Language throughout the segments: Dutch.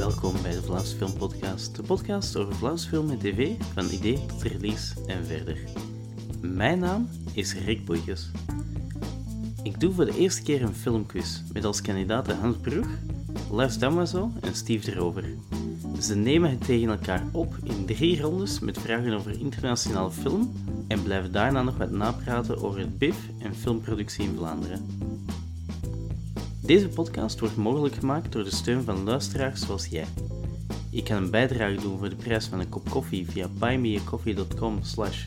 Welkom bij de Vlaamse Film Podcast, de podcast over Vlaamse film en tv, van idee tot release en verder. Mijn naam is Rick Boeikes. Ik doe voor de eerste keer een filmquiz met als kandidaten Hans Brug, Lars Damaso en Steve de Rover. Ze nemen het tegen elkaar op in drie rondes met vragen over internationale film en blijven daarna nog wat napraten over het BIF en filmproductie in Vlaanderen. Deze podcast wordt mogelijk gemaakt door de steun van luisteraars zoals jij. Je kan een bijdrage doen voor de prijs van een kop koffie via buymeacoffee.com slash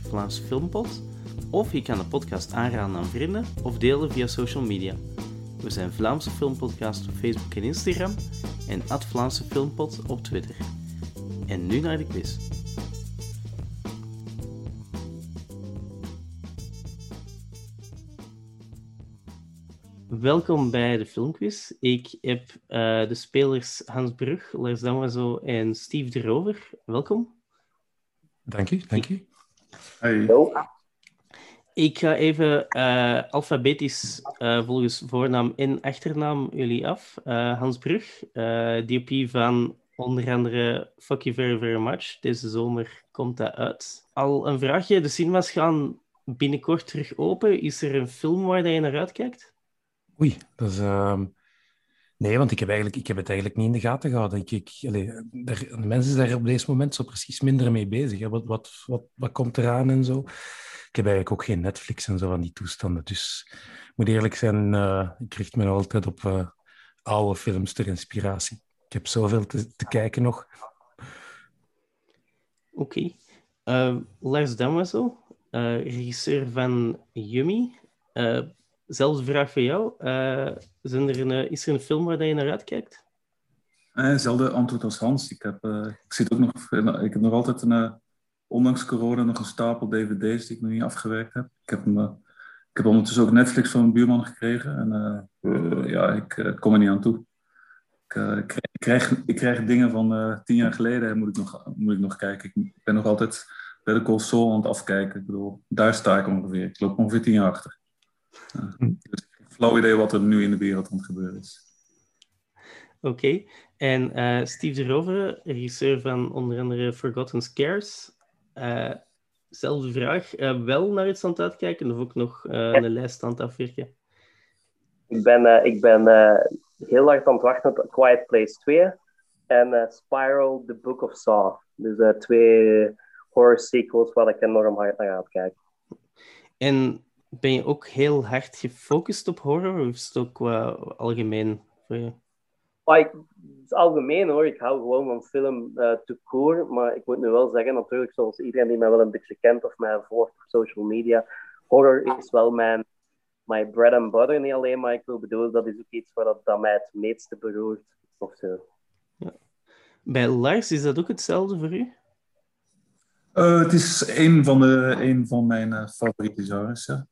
of je kan de podcast aanraden aan vrienden of delen via social media. We zijn Vlaamse Filmpodcast op Facebook en Instagram en Vlaamse Filmpot op Twitter. En nu naar de quiz. Welkom bij de filmquiz. Ik heb uh, de spelers Hans Brug, Lars Damaso en Steve de Rover. Welkom. Dank u, dank u. Hey. Ik ga even uh, alfabetisch uh, volgens voornaam en achternaam jullie af. Hans Brug, DOP van onder andere Fuck You Very Very Much. Deze zomer komt dat uit. Al een vraagje, de cinemas gaan binnenkort terug open. Is er een film waar je naar uitkijkt? Oei, dat is... Uh... Nee, want ik heb, eigenlijk, ik heb het eigenlijk niet in de gaten gehouden. Ik, ik, daar, de mensen zijn er op deze moment zo precies minder mee bezig. Hè. Wat, wat, wat, wat komt eraan en zo. Ik heb eigenlijk ook geen Netflix en zo van die toestanden. Dus ik moet eerlijk zijn, uh, ik richt me altijd op uh, oude films ter inspiratie. Ik heb zoveel te, te kijken nog. Oké. Uh, Lars Damaso, regisseur van Yummy. Zelfde vraag voor jou. Uh, er een, eh, is er een film waar je naar uitkijkt? Hetzelfde uh, antwoord als Hans. Ik heb, uh, ik, zit ook nog, ik heb nog altijd een, ondanks corona nog een stapel dvd's die ik nog niet afgewerkt heb. Ik heb, ik heb ondertussen ook Netflix van mijn buurman gekregen. En ja, ik kom er niet aan toe. Ik, ik, krijg, ik krijg dingen van tien jaar geleden en moet ik, nog, moet ik nog kijken. Ik ben nog altijd bij de console aan het afkijken. Ik bedoel, daar sta ik ongeveer. Ik loop ongeveer tien jaar achter. Hm. Dus ik heb flauw idee wat er nu in de wereld aan het gebeuren is. Oké. Okay. En uh, Steve de Rover, regisseur van onder andere Forgotten Scares. Uh, zelfde vraag. Uh, wel naar iets aan het uitkijken of ook nog een lijst aan het afwerken? Ik ben, ik ben heel hard aan het wachten op Quiet Place 2 en Spiral, The Book of Saw. Dus twee horror sequels waar ik enorm hard naar aan kijk. En ben je ook heel hard gefocust op horror of is het ook uh, algemeen voor je? Ah, ik, het is algemeen hoor. Ik hou gewoon van film uh, te. Maar ik moet nu wel zeggen, natuurlijk, zoals iedereen die mij wel een beetje kent of mij volgt op social media, horror is wel mijn, mijn bread and butter. Niet alleen, maar ik wil bedoelen, dat is ook iets waar dat, dat mij het meeste beroert. Of zo. Ja. Bij Lars, is dat ook hetzelfde voor u? Uh, het is een van, de, een van mijn uh, favoriete genres, ja.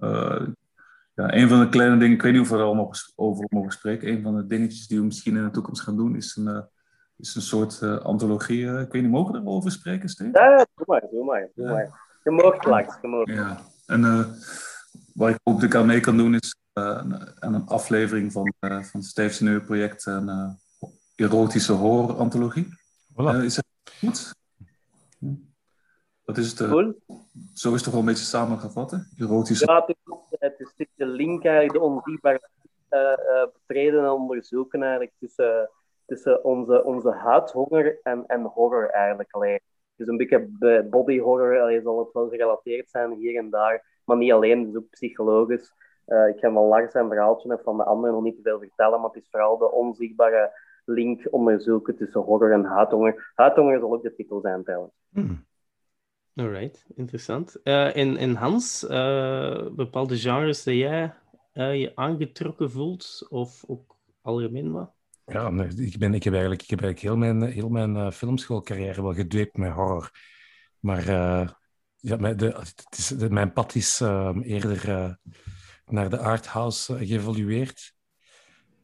Uh, ja, een van de kleine dingen, ik weet niet of we er allemaal over mogen spreken. Een van de dingetjes die we misschien in de toekomst gaan doen, is een, uh, is een soort uh, antologie. ik weet niet, mogen we erover spreken, Steve? Ja, doe maar, doe maar. Doe maar. Je mag je mag. Ja, en wat ik ook aan mee kan doen, is aan een aflevering van, van Steve's nieuwe project, een erotische horror-antologie. Voilà. is dat goed? Dat is het, uh, Zo is het toch wel een beetje samengevat, Erotische... Ja, het is, het is de link eigenlijk, de onzichtbare uh, betreden en onderzoeken eigenlijk tussen, tussen onze, onze huidhonger en, en horror eigenlijk. Allee, dus een beetje body horror, allee, zal het wel gerelateerd zijn hier en daar, maar niet alleen, dus ook psychologisch. ik ga van Lars zijn verhaaltje en van de anderen nog niet te veel vertellen, maar het is vooral de onzichtbare link onderzoeken tussen horror en huidhonger. Huidhonger zal ook de titel zijn trouwens. Hmm. Alright, interessant. Uh, en, en Hans, uh, bepaalde genres dat jij uh, je aangetrokken voelt, of ook algemeen wat? Ja, ik, ben, ik heb eigenlijk, ik heb eigenlijk heel mijn, heel mijn filmschoolcarrière wel gedweept met horror. Maar ja, mijn, de, is, mijn pad is eerder naar de arthouse geëvolueerd.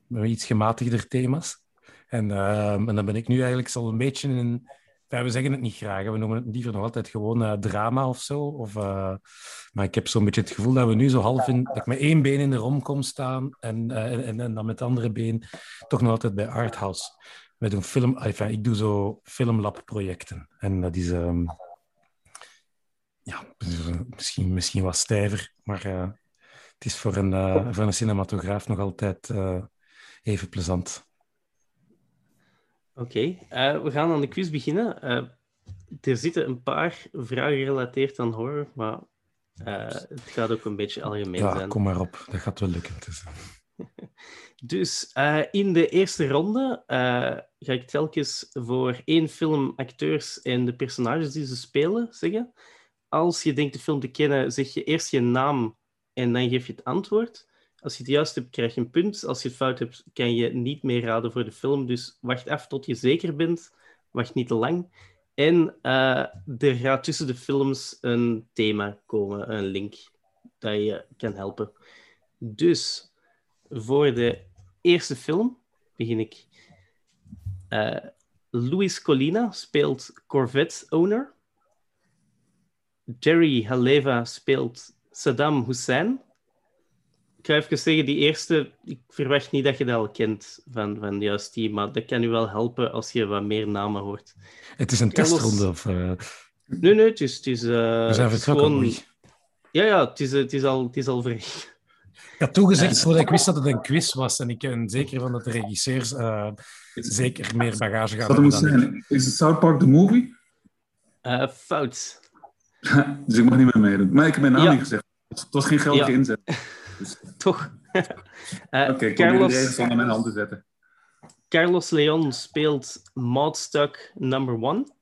Met iets gematigder thema's. En, en dan ben ik nu eigenlijk zo een beetje in ja, we zeggen het niet graag. We noemen het liever nog altijd gewoon uh, drama of zo. Of, uh, maar ik heb zo'n beetje het gevoel dat we nu zo half in... Dat ik met één been in de romcom staan en, uh, en, en, dan met het andere been toch nog altijd bij arthouse. wij doen film... Enfin, ik doe zo filmlab-projecten. En dat is... ehm, ja, misschien, misschien wat stijver, maar eh, het is voor een, eh, voor een cinematograaf nog altijd eh, even plezant. Oké, eh, we gaan aan de quiz beginnen. Eh, er zitten een paar vragen gerelateerd aan horror, maar eh, het gaat ook een beetje algemeen Ja, zijn. kom maar op. Dat gaat wel lukken. Dus eh, in de eerste ronde ga ik telkens voor één film acteurs en de personages die ze spelen zeggen. Als je denkt de film te kennen, zeg je eerst je naam en dan geef je het antwoord. Als je het juist hebt, krijg je een punt. Als je het fout hebt, kan je niet meer raden voor de film. Dus wacht af tot je zeker bent. Wacht niet te lang. En eh, er gaat tussen de films een thema komen, een link dat je kan helpen. Dus voor de eerste film begin ik. Eh Luis Colina speelt Corvette-owner. Jerry Haleva speelt Saddam Hussein. Ik ga even zeggen, die eerste, ik verwacht niet dat je dat al kent van, van juist die, maar dat kan u wel helpen als je wat meer namen hoort. Het is een Carlos- testronde. Of, eh, Nee, nee, het is, het is, eh, we zijn vertrokken. gewoon... Ja, ja, het is, het is al, het is al vrij. Ik had toegezegd voordat ik wist dat het een quiz was. En ik ben zeker van dat de regisseurs eh, zeker meer bagage gaan hebben moet zijn? Is het South Park the movie? Eh, fout. dus ik mag niet meer meedoen. Maar ik heb mijn naam Ja. niet gezegd. Het was geen geldige Ja. inzet. Dus, Oké, Toch? Eh, ik probeer de Carlos, onder mijn hand te zetten. Carlos Leon speelt Maudstuck number one.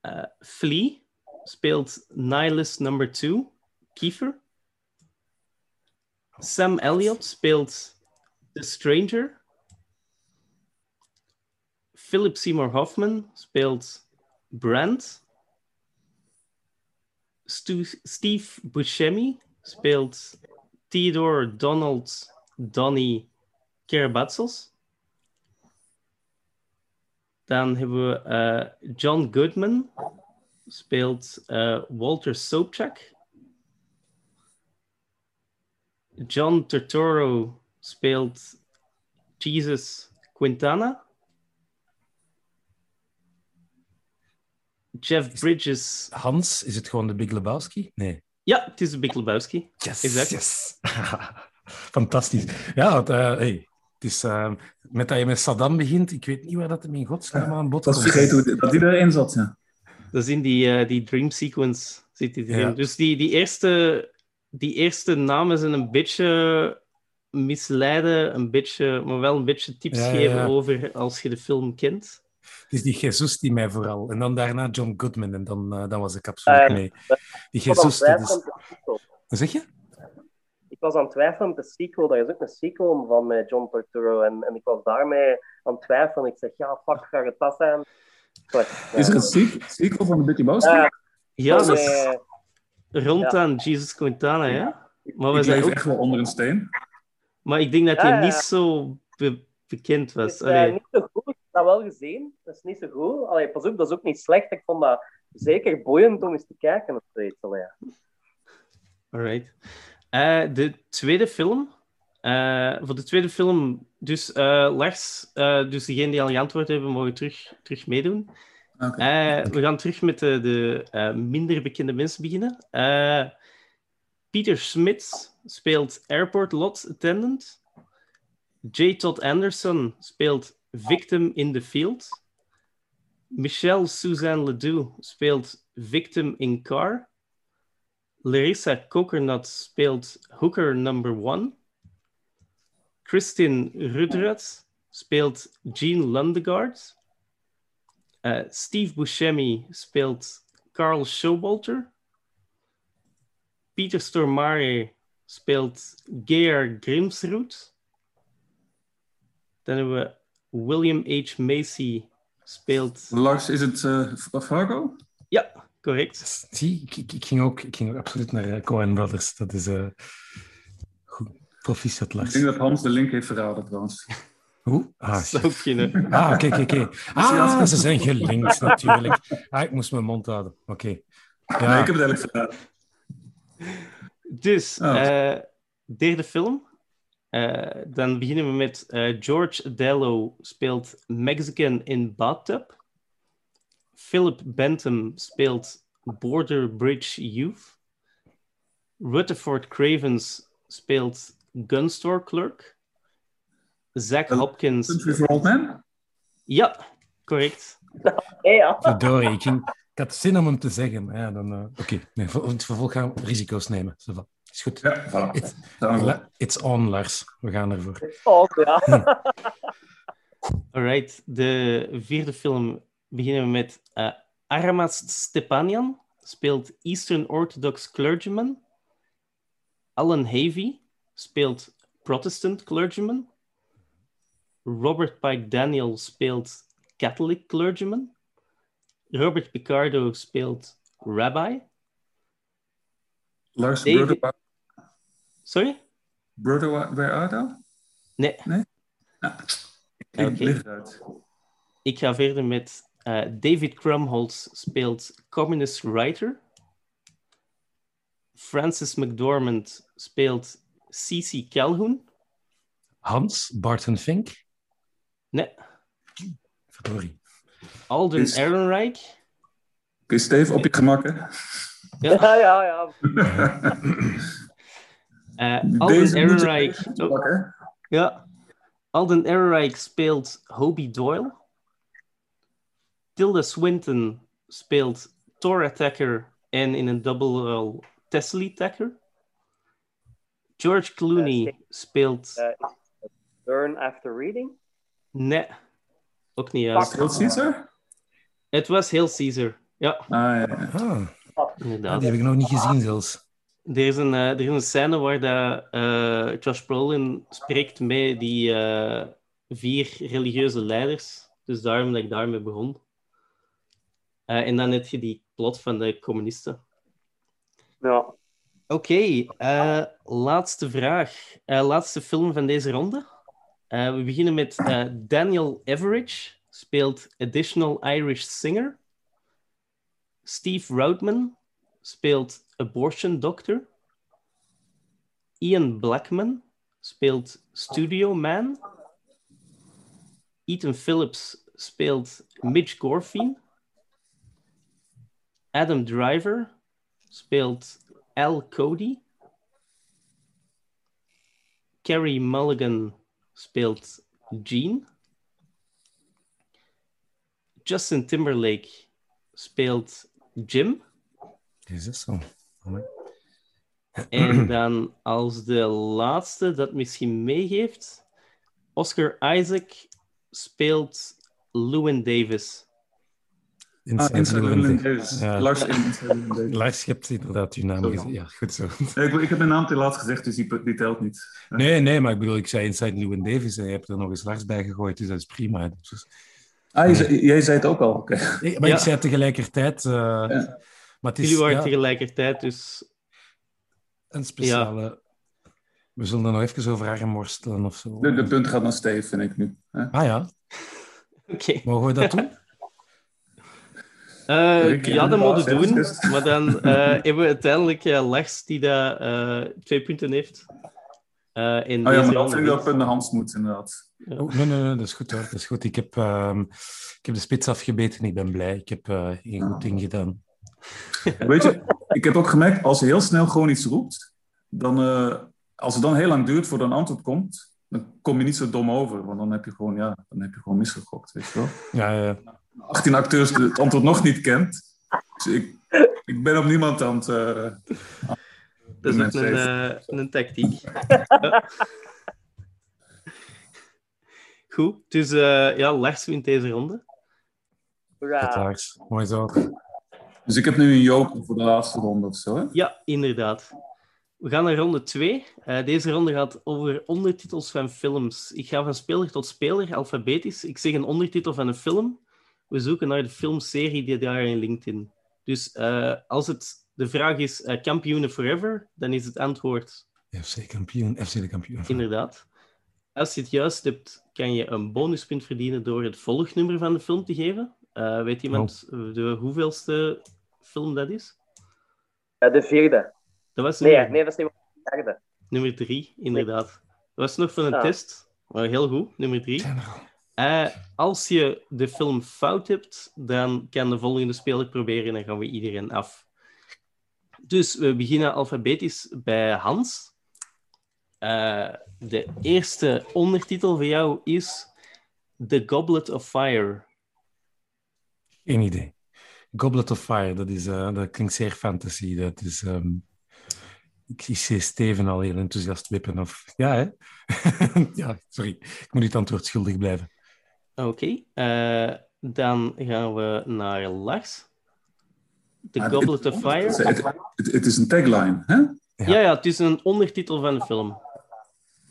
Eh, Flea speelt Nihilist number two, Kiefer. Sam Elliott speelt The Stranger. Philip Seymour Hoffman speelt Brand. Stu- Steve Buscemi speelt Theodore Donald Donny Karabatsos. Dan hebben we eh, John Goodman, speelt eh, Walter Sobchak. John Turturro speelt Jesus Quintana. Jeff Bridges. Hans, is het gewoon de Big Lebowski? Nee. Ja, het is de Big Lebowski. Yes, Exact. yes. Fantastisch. Ja, het, eh, hey, het is, eh, met dat je met Saddam begint, ik weet niet waar dat hem in godsnaam aan bod komt. vergeten hoe- dat die erin zat. Ja. Dat is in die, eh, die dream sequence zit hij erin. Ja. Dus die, die, eerste, die eerste namen zijn een beetje misleiden, een beetje, maar wel een beetje tips Ja, geven ja. over als je de film kent. Het is die Jesus die mij vooral. En dan daarna John Goodman. En dan, eh, dan was ik absoluut Eh, mee. Die Ik was aan Jesus, dat is... Wat zeg je? Ik was aan het twijfelen met de sequel. Er is ook een sequel van met John Turturro. En, en ik was daarmee aan het twijfelen. Ik zeg, ja, fuck, gaat het dat zijn? Ja. Is er een sequel, sequel van de Big Lebowski? Ja, Ja, dat is eh, rond ja. aan Jesus Quintana, ja. Maar, we ik zijn ook, echt wel onder een steen. maar ik denk dat hij ja, ja. niet zo be- bekend Het was. is eh, niet zo goed. Dat wel gezien. Dat is niet zo goed. Allee, pas op, dat is ook niet slecht. Ik vond dat zeker boeiend om eens te kijken of zoiets. Allee. Alright. Eh, de tweede film. Eh, voor de tweede film, dus eh, Lars, eh, dus degene die al geantwoord hebben, mogen terug, terug meedoen. Oké. Eh, we gaan terug met de, de eh, minder bekende mensen beginnen. Eh, Peter Smits speelt Airport Lot Attendant. J. Todd Anderson speelt Victim in the Field. Michelle Suzanne Ledoux speelt Victim in Car. Larissa Coconut speelt Hooker Number One. Kristin Rudrat speelt Jean Lundegaard. Eh, Steve Buscemi speelt Carl Showalter. Peter Stormare speelt Geir Grimsrud. Dan hebben we William H. Macy speelt... Lars, is het eh, Fargo? Ja, correct. Zie, ik, ik, ik ging ook, ik ging ook absoluut naar uh, Coen Brothers. Dat is uh, goed. Proficiat, Ik Lars. denk dat Hans de link heeft verraden trouwens. Hoe? Ah, ah oké, oké, oké. Ah, ze zijn gelinkt natuurlijk. Ah, ik moest mijn mond houden. Oké. Okay. Ja. Nee, ik heb het eigenlijk verraden. Dus, Oh. uh, derde film. Eh, dan beginnen we met eh, George Dello speelt Mexican in Bathtub. Philip Bentham speelt Border Bridge Youth. Rutherford Cravens speelt Gunstore Clerk. Zach Hopkins. Country for Old Men? Ja, correct. Ja. Verdorie, ik, ging, ik had zin om hem te zeggen, maar ja, dan... eh, Oké, nee, voor het vervolg gaan we risico's nemen. Zo van. Is goed. Ja, voilà. It's, it's on, Lars. We gaan ervoor. Oh, ja. Alright, de vierde film beginnen we met eh Aramast Stepanian speelt Eastern Orthodox clergyman. Alan Havey speelt Protestant clergyman. Robert Pike Daniel speelt Catholic clergyman. Robert Picardo speelt rabbi. Lars, David- Sorry? Brother Where Art Thou? Nee, Ik Oké. lig eruit. ik ga verder met eh, David Krumholtz speelt communist writer. Francis McDormand speelt C.C. Calhoun. Hans, Barton Fink. Nee, Verdorie. Alden Is- Ehrenreich. Oké, Steve, op je gemak, hè? Ja, ja, ja, ja. eh, Alden Ehrenreich. oh, ja. Alden Ehrenreich speelt Hobie Doyle. Tilda Swinton speelt Thor Attacker en in een double rol Tesla Attacker. George Clooney Eh, speelt... Eh, Burn After Reading? Nee, ook niet juist. Hail Caesar? Het was heel Caesar. Ja, Ah, ja, inderdaad. die heb ik nog niet gezien zelfs. Er is een, eh, er is een scène waar dat, eh, Josh Brolin spreekt met die eh, vier religieuze leiders. Dus daarom dat ik daarmee begon. En dan heb je die plot van de communisten. Ja. Oké, laatste vraag. Laatste film van deze ronde. We beginnen met Daniel Everidge, speelt Additional Irish Singer. Steve Routman speelt Abortion Doctor. Ian Blackman speelt Studio Man. Ethan Phillips speelt Mitch Gorfien. Adam Driver speelt Al Cody. Carrie Mulligan speelt Jean. Justin Timberlake speelt Jim. Is dat zo? Amai. En dan als de laatste dat misschien meegeeft, Oscar Isaac speelt Lewin Davis. Ah, Inside Llewellyn Davis. Ja. Lars in Inside Llewellyn Davis. Lars, je hebt inderdaad je naam gezegd. Ja, goed zo. Ja, ik, ik heb mijn naam te laat gezegd, dus die, die telt niet. Nee, nee, maar ik bedoel, ik zei Inside Llewellyn Davis en je hebt er nog eens Lars bij gegooid, dus dat is prima. Dus, Ah, je jij zei het ook al. Nee, maar Ja. ik zei tegelijkertijd... eh, Maar het is Jullie waren ja, tegelijkertijd, dus een speciale... We zullen er nog even over arm worstelen of zo. De, de punt gaat naar Steve, vind ik nu. hè? Ah ja, oké. mogen we dat doen? Eh, Rick, ja, dat moeten we doen. Maar dan eh, hebben we uiteindelijk eh, Lars die daar eh, twee punten heeft. Eh in Oh ja, maar dan ronde vind ik dat wint. punt naar Hans moet, inderdaad. Oh, nee, nee, nee, dat is goed hoor. Dat is goed. Ik heb, ehm, ik heb de spits afgebeten. Ik ben blij. Ik heb eh een goed ding gedaan. Weet je, ik heb ook gemerkt, als je heel snel gewoon iets roept, dan, eh, als het dan heel lang duurt voordat een antwoord komt, dan kom je niet zo dom over. Want dan heb je gewoon, ja, dan heb je gewoon misgegokt, weet je wel. Ja, ja. 18 acteurs die het antwoord nog niet kent. Dus ik, ik ben op niemand aan het... eh, Dat is ook een, eh, een tactiek. Goed, dus eh, ja, Lars wint deze ronde. Hoera. Mooi zo. Dus ik heb nu een joker voor de laatste ronde of zo, hè? Ja, inderdaad. We gaan naar ronde 2. deze ronde gaat over ondertitels van films. Ik ga van speler tot speler, alfabetisch. Ik zeg een ondertitel van een film. We zoeken naar de filmserie die daarin linkt in. Dus eh, als het de vraag is eh, kampioenen forever, dan is het antwoord FC kampioen. FC de kampioen. inderdaad. Als je het juist hebt, kan je een bonuspunt verdienen door het volgnummer van de film te geven. Eh, weet iemand de hoeveelste film dat is? Eh, de vierde. Dat was Nee, nummer, nee, dat is niet de derde. nummer drie, inderdaad. Dat was nog voor een Ja. test. Maar heel goed, nummer drie. Eh, als je de film fout hebt, dan kan de volgende speler proberen en dan gaan we iedereen af. Dus we beginnen alfabetisch bij Hans. Eh, de eerste ondertitel voor jou is The Goblet of Fire. Geen idee. Goblet of Fire, dat, is, eh, dat klinkt zeer fantasy. Dat is, ehm, ik zie Steven al heel enthousiast wippen. Of... Ja, hè? ja, sorry. Ik moet het antwoord schuldig blijven. Oké, eh, dan gaan we naar Lars. The Ah, Goblet of Fire. Het, is een tagline, hè? Ja. Ja, het is een ondertitel van de film.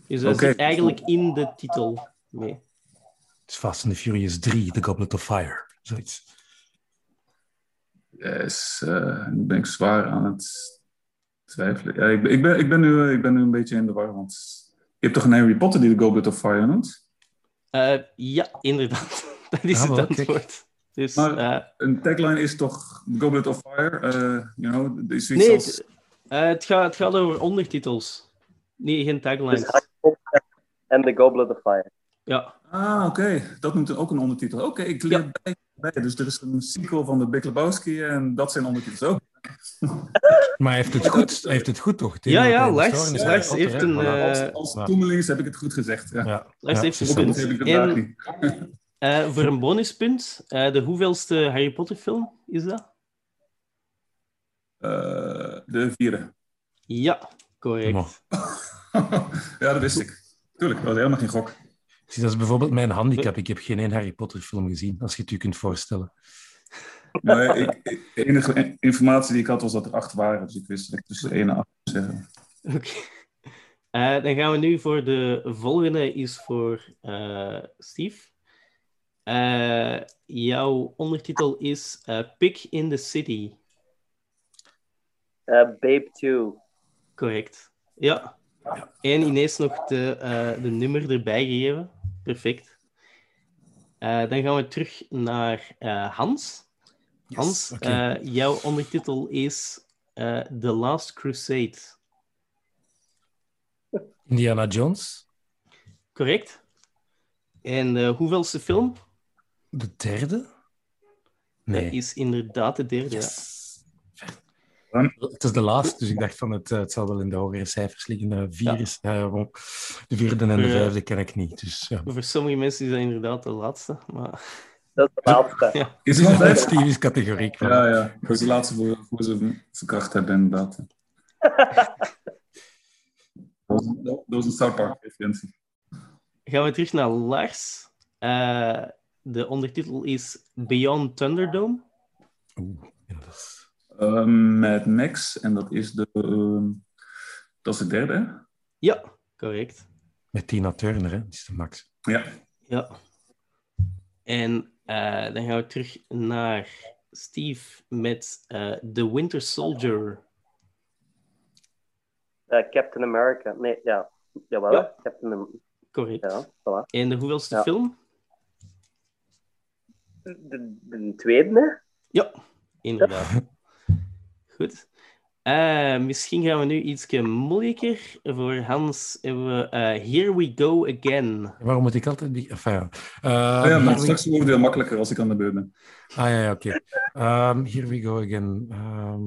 Dus dat zit eigenlijk in de titel mee. Het is Fast and the Furious 3, The Goblet of Fire. Zoiets. Yes, eh, nu ben ik zwaar aan het twijfelen. Ja, ik, ben- ik, ben, ik, ben nu, eh, ik ben nu een beetje in de war, want je hebt toch een Harry Potter die de Goblet of Fire noemt? Eh, ja, inderdaad. Dat is Ah, het antwoord. Dus, Maar- eh, Een tagline is toch Goblet of Fire? eh you know, is nee, als... het, het, gaat, het gaat over ondertitels. Nee, geen taglines. Harry Potter en The Goblet of Fire. Ja, Ah, oké. Dat noemt ook een ondertitel. Oké, ik leer bij, bij. Dus er is een sequel van de Big Lebowski en dat zijn ondertitels ook. Maar hij heeft het goed, heeft het goed toch? Ja, ja, Harry heeft een, eh, Als, als Ja. toemelings heb ik het goed gezegd. Ja. Ja, Lars ja, heeft een punt. heb ik En eh, voor een bonuspunt, eh, de hoeveelste Harry Potter film is dat? Eh, de vierde. Ja, correct. Ja, dat wist ik. Tuurlijk, dat was helemaal geen gok. Zie, dat is bijvoorbeeld mijn handicap. Ik heb geen één Harry Potter film gezien, als je het je kunt voorstellen. Nee, ik, ik- de enige informatie die ik had was dat er acht waren. Dus ik wist dat ik tussen één en acht moest zeggen. Oké. Eh, dan gaan we nu voor de volgende, is voor eh, Steve. Eh, jouw ondertitel is eh Pick in the City. Eh, Babe 2. Correct. Ja. En ineens nog de, eh, de nummer erbij gegeven. Perfect. Eh, dan gaan we terug naar eh, Hans. Hans, eh, jouw ondertitel is eh, The Last Crusade. Indiana Jones, Correct. En de hoeveelste film? de derde? Nee. Dat is inderdaad de derde. ja. Het is de laatste, dus ik dacht van het, eh, het zal wel in de hogere cijfers liggen. Eh, vier is, eh, de vierde en de Ja. vijfde ken ik niet. Dus ja. Voor sommige mensen is dat inderdaad de laatste. Maar... Dat is de laatste. Ja. Is het al vijf? Steve is categoriek. Van. Ja, ja. Dat is de laatste voor, voor ze verkracht hebben, inderdaad. Dat was, een- dat was een South Park referentie. Gaan we terug naar Lars. Eh, de ondertitel is Beyond Thunderdome. Oeh, ja, dat is... Ehm, Mad Max, en dat is de... ehm, dat is de derde, hè? Ja, correct. Met Tina Turner, hè? Die is de max. Ja. Ja. En eh, dan gaan we terug naar Steve met eh, The Winter Soldier. Eh, Captain America. Nee, ja. Jawel, Ja. Captain Correct. Ja, voilà. En de hoeveelste Ja. film? De, de tweede, hè? Ja, inderdaad. Goed. Eh, misschien gaan we nu iets moeilijker. Voor Hans hebben we eh, Here We Go Again. Waarom moet ik altijd... Die... Enfin, ja. Eh, Oh ja, maar straks wordt het makkelijker als ik aan de beurt ben. Ah ja, ja oké. Ehm, here we go again. Ehm,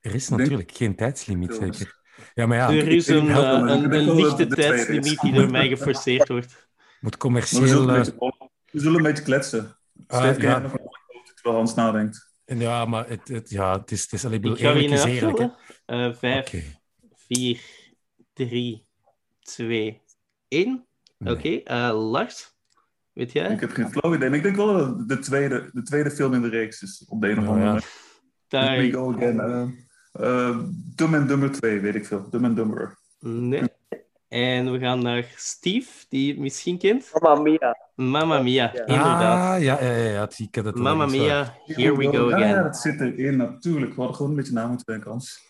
er is natuurlijk geen tijdslimiet, zeker. Ja, maar ja, er is een, een, lichte tijdslimiet die door mij geforceerd wordt. moet Maar we zullen commercieel... we zullen een beetje kletsen. Ah, Steve, ja. ja. nog terwijl Hans nadenkt. ja, maar het, het, ja, het is, het is alleen Ik ga eerlijk is een eerlijk. Eh, vijf, Oké. vier, drie, twee, één. Nee. Oké, eh, Lars, weet jij? Ik heb geen flow idee, maar ik denk wel dat het de tweede, de tweede film in de reeks is. Op de een of Oh, andere ja. manier. Daar... Here we go again. eh eh, Dumb and Dumber 2, weet ik veel. Dumb and Dumber. Nee. En we gaan naar Steve, die je misschien kent. Mamma Mia. Mamma Mia, Ja. inderdaad. Ah, ja, ja, ja, ja, ik heb het al Mamma. Mia, here we go Ja, ja, again. dat zit erin, natuurlijk. We hadden gewoon een beetje na moeten denken, Hans.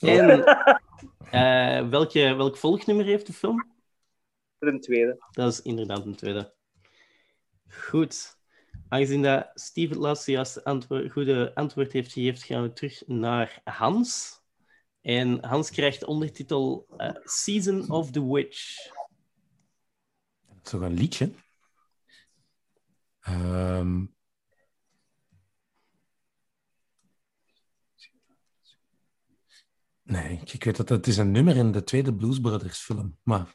En eh, welke, welk volgnummer heeft de film? De tweede. Dat is inderdaad een tweede. Goed. Aangezien dat Steve het laatste juiste antwoord, goede antwoord heeft gegeven, gaan we terug naar Hans. En Hans krijgt de ondertitel eh, Season of the Witch. Dat is toch een liedje? Ehm, Nee, ik weet dat het is een nummer in de tweede Blues Brothers film. Maar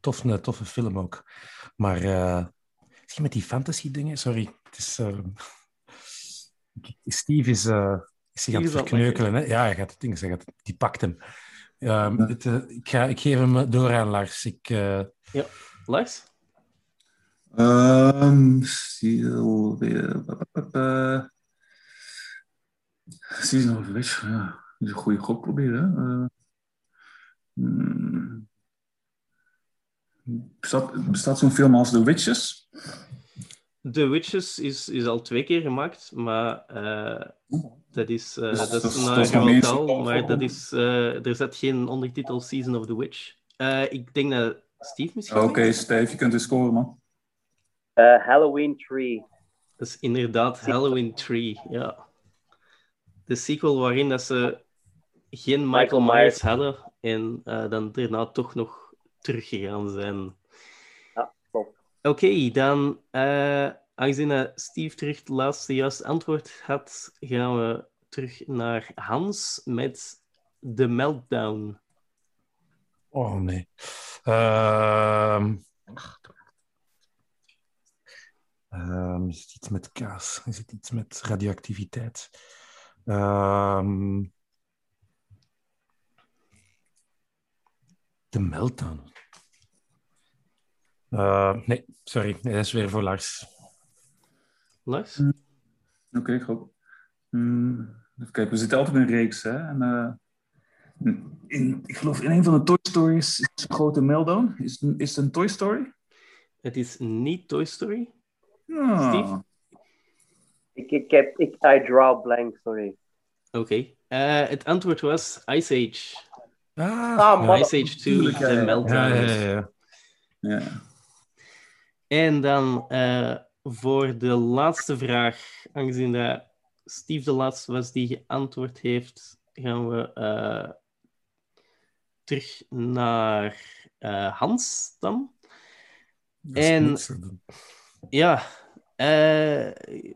tof, een toffe film ook. Maar uh, met die fantasy dingen? Sorry, het is... Uh, Steve is, uh, zich aan het verkneukelen. Hè? Ja, hij gaat het ding zeggen. Die pakt hem. Um, het, ik, ga, ik geef hem door aan Lars. Ik, Ja, Lars? Um, Season of Wish, ja is een goede gok proberen. Uh, hmm. Bestaat, bestaat zo'n film als The Witches? The Witches is, is al twee keer gemaakt, maar uh, dat is, uh, dus, dat is een geval maar dat is, uh, er zit geen ondertitel Season of the Witch. ik denk dat Steve misschien... Oké, okay, Steve, je kunt het scoren, man. Halloween Tree. Dat is inderdaad Halloween Tree, ja. De sequel waarin dat ze geen Michael, Myers hadden en uh, dan daarna toch nog teruggegaan zijn. Ja, klopt. Oké, dan uh, aangezien Steve het laatste juiste antwoord had, gaan we terug naar Hans met The Meltdown. Oh nee. Uh, um, is het iets met kaas? Is het iets met radioactiviteit? Um, De meltdown. Uh, nee, sorry. Dat is weer voor Lars. Lars? Mm. Oké, okay, goed. Mm. Even kijken, we zitten altijd in een reeks. Hè? En, uh, in, ik geloof in een van de Toy Stories is een grote meltdown. Is, is het een Toy Story? Het is niet Toy Story. Oh. Steve? Ik, ik heb... Ik, I draw blank, sorry. Oké. Okay. Uh, het antwoord was Ice Age. Ah, ah Ice Age 2, de ja, Meltdown. Ja, ja, ja, En dan uh, voor de laatste vraag, aangezien dat Steve de laatste was die geantwoord heeft, gaan we uh, terug naar uh, Hans dan. En ja,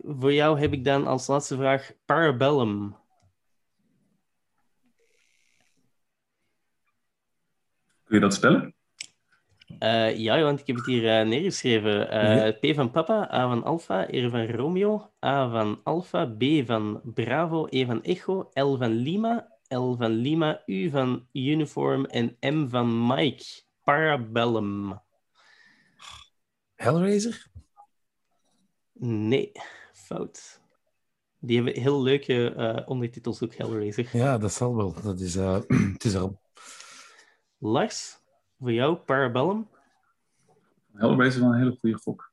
voor jou heb ik dan als laatste vraag Parabellum. Kun je dat spellen? Uh, ja, want ik heb het hier uh, neergeschreven. Uh, ja. P van Papa, A van Alpha, R van Romeo, A van Alpha, B van Bravo, E van Echo, L van Lima, L van Lima, U van Uniform en M van Mike. Parabellum. Hellraiser? Nee, fout. Die hebben heel leuke ondertitels ook, Hellraiser. Ja, dat zal wel. Dat is, het is Lars, voor jou, Parabellum? Hellraiser is wel een hele goede gok.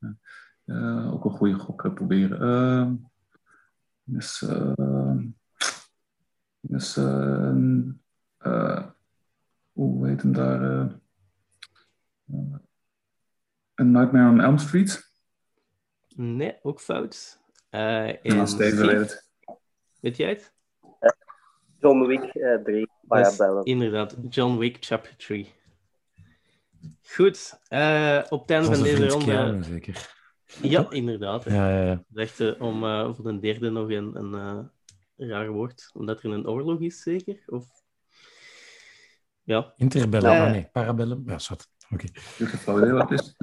Uh, ook een goede gok proberen. Uh, dus, uh, dus hoe heet hem daar? A Nightmare on Elm Street? Nee, ook fout. Uh, en Steven weet jij het? John Wick 3. inderdaad, John Wick Chapter 3. Goed, uh, op het einde van deze ronde... zeker. Ja, inderdaad. Ja, ja, ja. Dacht, om uh, voor de derde nog een, een uh, raar woord, omdat er een oorlog is, zeker? Of... Ja. Interbellum, uh, nee, parabellum. Ja, zat. Oké. Okay. wat is.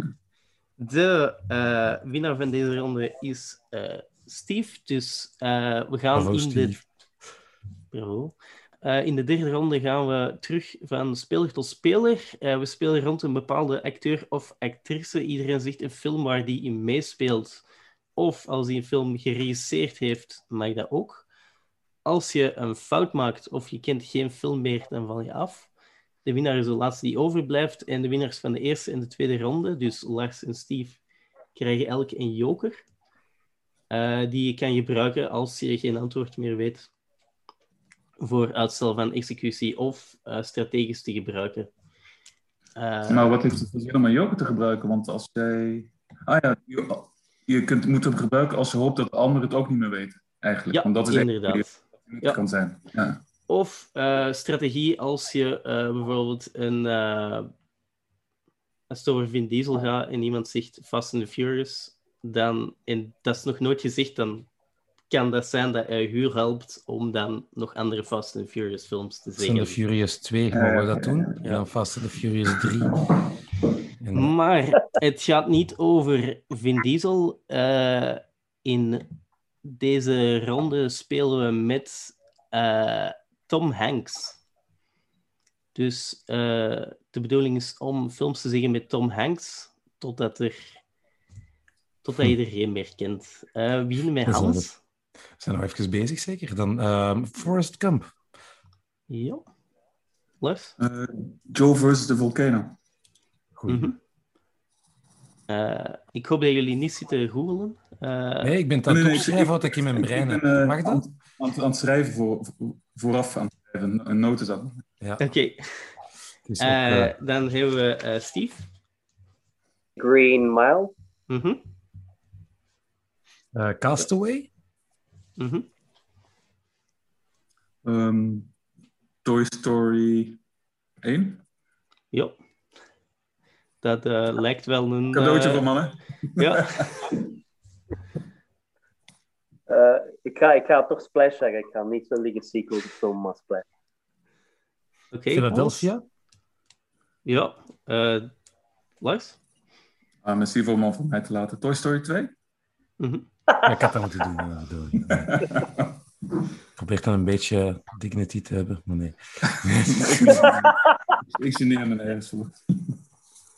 De winnaar van deze ronde is Steve, dus we gaan in Steve. de... Bravo. Uh, in de derde ronde gaan we terug van speler tot speler. Uh, we spelen rond een bepaalde acteur of actrice. Iedereen zegt een film waar die in meespeelt. Of als hij een film geregisseerd heeft, mag dat ook. Als je een fout maakt of je kent geen film meer, dan val je af. De winnaar is de laatste die overblijft. En de winnaars van de eerste en de tweede ronde, dus Lars en Steve, krijgen elk een joker. Uh, die je kan gebruiken als je geen antwoord meer weet voor uitstel van executie of uh, strategisch te gebruiken. Uh, maar wat heeft het voor zin om een joker te gebruiken? Want als jij... Ah ja, je, je kunt, moet hem gebruiken als je hoopt dat anderen het ook niet meer weten, eigenlijk. Ja, Want dat is inderdaad. Echt, ja. kan zijn. Ja. Of eh, strategie als je eh, bijvoorbeeld een. eh, als het over Vin Diesel gaat en iemand zegt Fast and the Furious, dan, en dat is nog nooit gezegd, dan kan dat zijn dat hij huur helpt om dan nog andere Fast and Furious films te Fast and. Furious 2, mogen we dat doen? En dan Fast and Furious 3. En, Maar het gaat niet over Vin Diesel. Eh, in deze ronde spelen we met eh, Tom Hanks. Dus eh, de bedoeling is om films te zeggen met Tom Hanks, totdat, er, totdat je er geen meer kent. Eh we beginnen met Dat is wel Hans. We zijn nog even bezig, zeker. Dan ehm Forrest Gump. Ja. Lars? Eh, Joe versus the Volcano. Goeie. Mhm. Eh, ik hoop dat jullie niet zitten googelen. Eh, Nee, ik ben het aan het nee, opschrijven ik- wat ik in mijn Ik brein ben heb. Mag dat? aan, aan, het- aan het schrijven voor, voor- vooraf aan het schrijven. Een noten zetten. Ja, Oké, dan hebben we eh, Steve. Green Mile. Mhm, eh, Castaway. Ehm, Toy Story 1. Ja. Dat eh, lijkt wel een... Cadeautje eh, voor mannen. Ja. Eh, ik, ga, ik ga toch Splash zeggen. Ik ga niet zo liggen sequel de film, maar Splash. Oké. Philadelphia. Hans? Ja. eh, Lars? Ah, met Steve om voor mij te laten. Toy Story 2. Mhm. Ja, ik had dat moeten doen. Ik. Ik probeer dan een beetje dignity te hebben, maar nee. ik geneer me nergens voor.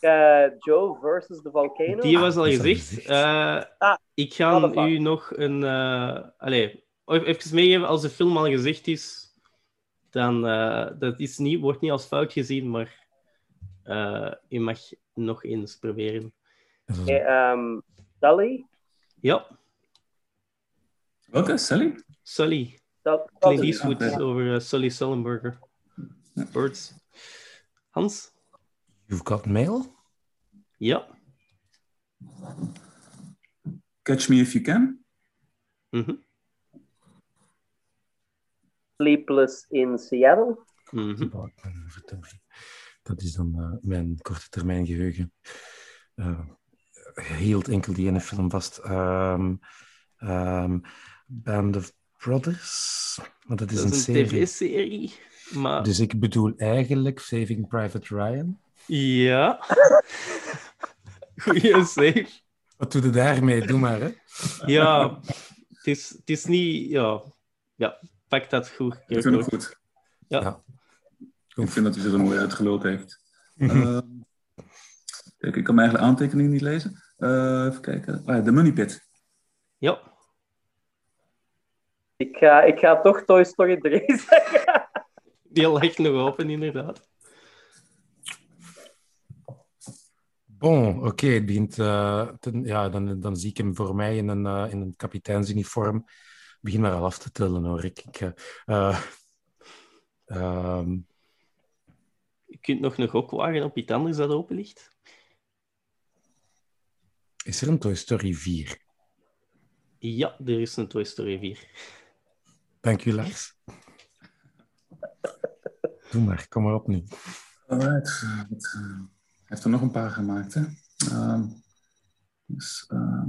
Eh, Joe versus the Volcano. Die was al gezegd. Eh, Ah, ik ga u nog een... eh allee, even meegeven. Als de film al gezegd is, dan... eh, dat is niet, wordt niet als fout gezien, maar... eh je mag nog eens proberen. Oké, ehm, Sully. Ja. Welke? Sally? Sully. Dat, dat Clint Eastwood over eh, Sully Sullenberger. Birds. Hans? You've got mail? Ja. Catch Me If You Can. Mhm. Sleepless in Seattle. Mhm. Dat is dan eh, mijn korte termijn geheugen. Eh, hield enkel die ene film vast. Ehm, ehm, Band of Brothers. Maar dat is, Dat een, is een serie. tv-serie. Maar Dus ik bedoel eigenlijk Saving Private Ryan. ja. Goeie save. Wat doe je daarmee? Doe maar, hè. Ja, het is, het is niet. Ja, ja pak dat goed. Ik vind het goed. Ja. Ja. Ik vind dat hij ze er mooi uitgeluld heeft. Ehm, kijk, ik kan mijn eigen aantekeningen niet lezen. Eh, even kijken. Ah, ja, de Money Pit. ja. Ik ga, ik ga toch Toy Story 3 zeggen. Die ligt nog open, inderdaad. Bon, oké. het begint, eh, ja, dan, dan zie ik hem voor mij in een, eh, in een kapiteinsuniform. Ik begin maar al af te tellen, hoor. Ik, ik, eh, eh, ehm, Je kunt nog een gok wagen op iets anders dat open ligt. is er een Toy Story 4? Ja, er is een Toy Story 4. Dank u, Lars. Doe maar, kom maar op nu. Alright. eh, Hij heeft er nog een paar gemaakt, hè. Ehm, dus, ehm,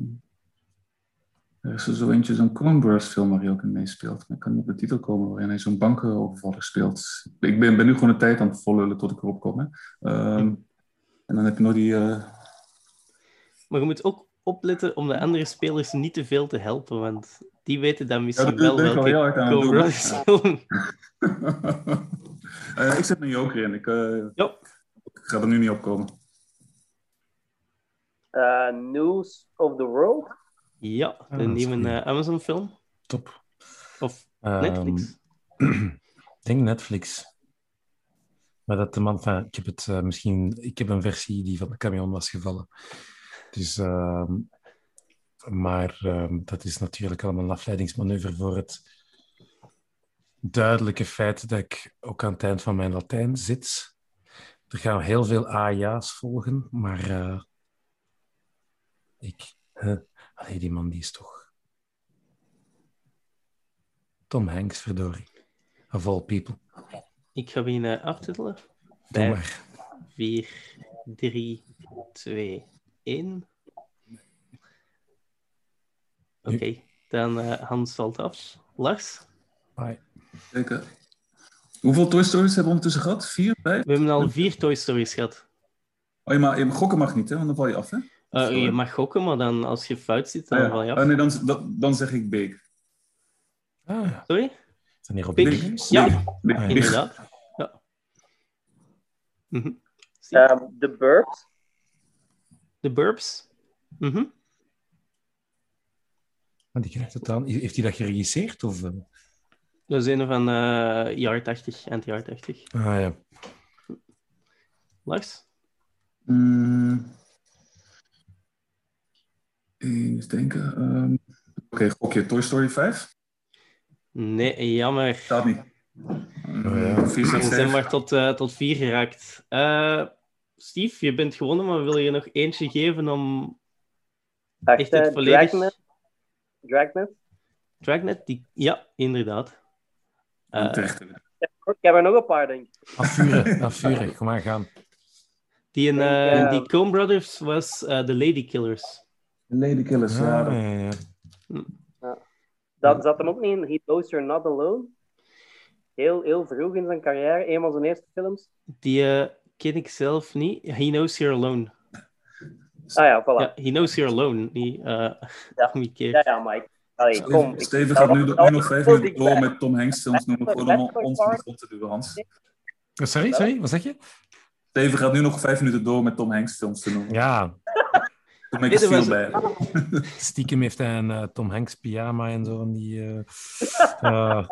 er is er zo eentje, zo'n Brothers film waar hij ook in meespeelt. Maar ik kan niet op de titel komen waarin hij zo'n bankenovervaller speelt. Ik ben, ben nu gewoon de tijd aan het vollullen tot ik erop kom, hè. Ehm, en dan heb je nog die... eh, Maar je moet ook opletten om de andere spelers niet te veel te helpen, want die weten dan Ja, misschien dat wel welke heel. Cobras film. Eh, ik zet mijn joker in. Ik, eh, Ja. ik ga er nu niet op komen. Eh, News of the World. Ja, Ah, de is nieuwe goed. eh, Amazon-film. Top. Of Ehm, Netflix. Ik denk Netflix. Maar dat de man van... Ik heb, het, misschien, ik heb een versie die van de camion was gevallen. Dus... ehm, maar ehm, dat is natuurlijk allemaal een afleidingsmanoeuvre voor het duidelijke feit dat ik ook aan het eind van mijn Latijn zit. Er gaan heel veel AJA's volgen, maar eh, ik... Allee, die man die is toch... Tom Hanks, verdorie. Of all people. Ik ga beginnen aftitelen. Doe maar. 4, 3, 2, 1. Oké, dan eh, Hans valt af. Lars? Bye. Zeker. Hoeveel Toy Stories hebben we ondertussen gehad? Vier, vijf? We hebben al vier Toy Stories gehad. Oh, je mag, je mag- gokken mag niet, hè? Want dan val je af, hè? Eh, je mag gokken, maar dan als je fout zit, dan Ah, ja. val je af. Oh, nee, dan, dan, dan zeg ik Big. Ah, ja. Sorry? Zijn hier op Big. Williams? Ja, Big. Ah, ja. inderdaad. Ja. Mhm. Ehm, The Burbs. De Burbs? Mhm. Maar die krijgt het aan. Heeft hij dat geregisseerd? Of, eh? Dat is een van uh, jaar 80, eind jaar 80. Ah ja. Lars? Mm. Eens denken. ehm, Oké, gokje. Toy Story 5? Nee, jammer. Staat niet. Oh, ja. We zijn maar tot, eh, tot vier geraakt. Eh, Steve, je bent gewonnen, maar wil je nog eentje geven om Echt het volledig- Dragnet. Dragnet. Dragnet? Die... Ja, inderdaad. Eh. Ik heb er nog een paar, denk ik. Afvuren, afvuren. Kom maar, gaan. die, denk, eh, eh, die Coen Brothers was eh, The Lady Killers. Lady Killers, ja. Ah, dat- ja, ja. Dat zat er ook niet in. He Knows You're Not Alone. Heel, heel vroeg in zijn carrière. Een van zijn eerste films. Die ken ik zelf niet. He Knows You're Alone. Ah ja, voilà. Ja, He Knows You're Alone. Niet eh Ja. Ja, ja, Mike. Allee, kom. ik- Steven gaat nu, nog vijf minuten door met Tom Hanks films noemen, gewoon om ons de grond te duwen, Hans. Oh, Sorry, sorry, wat zeg je? Steven gaat nu nog vijf minuten door met Tom Hanks films te noemen. Ja, Toen ben ik was- veel bij. stiekem heeft hij een eh, Tom Hanks pyjama en zo. En die, eh, eh,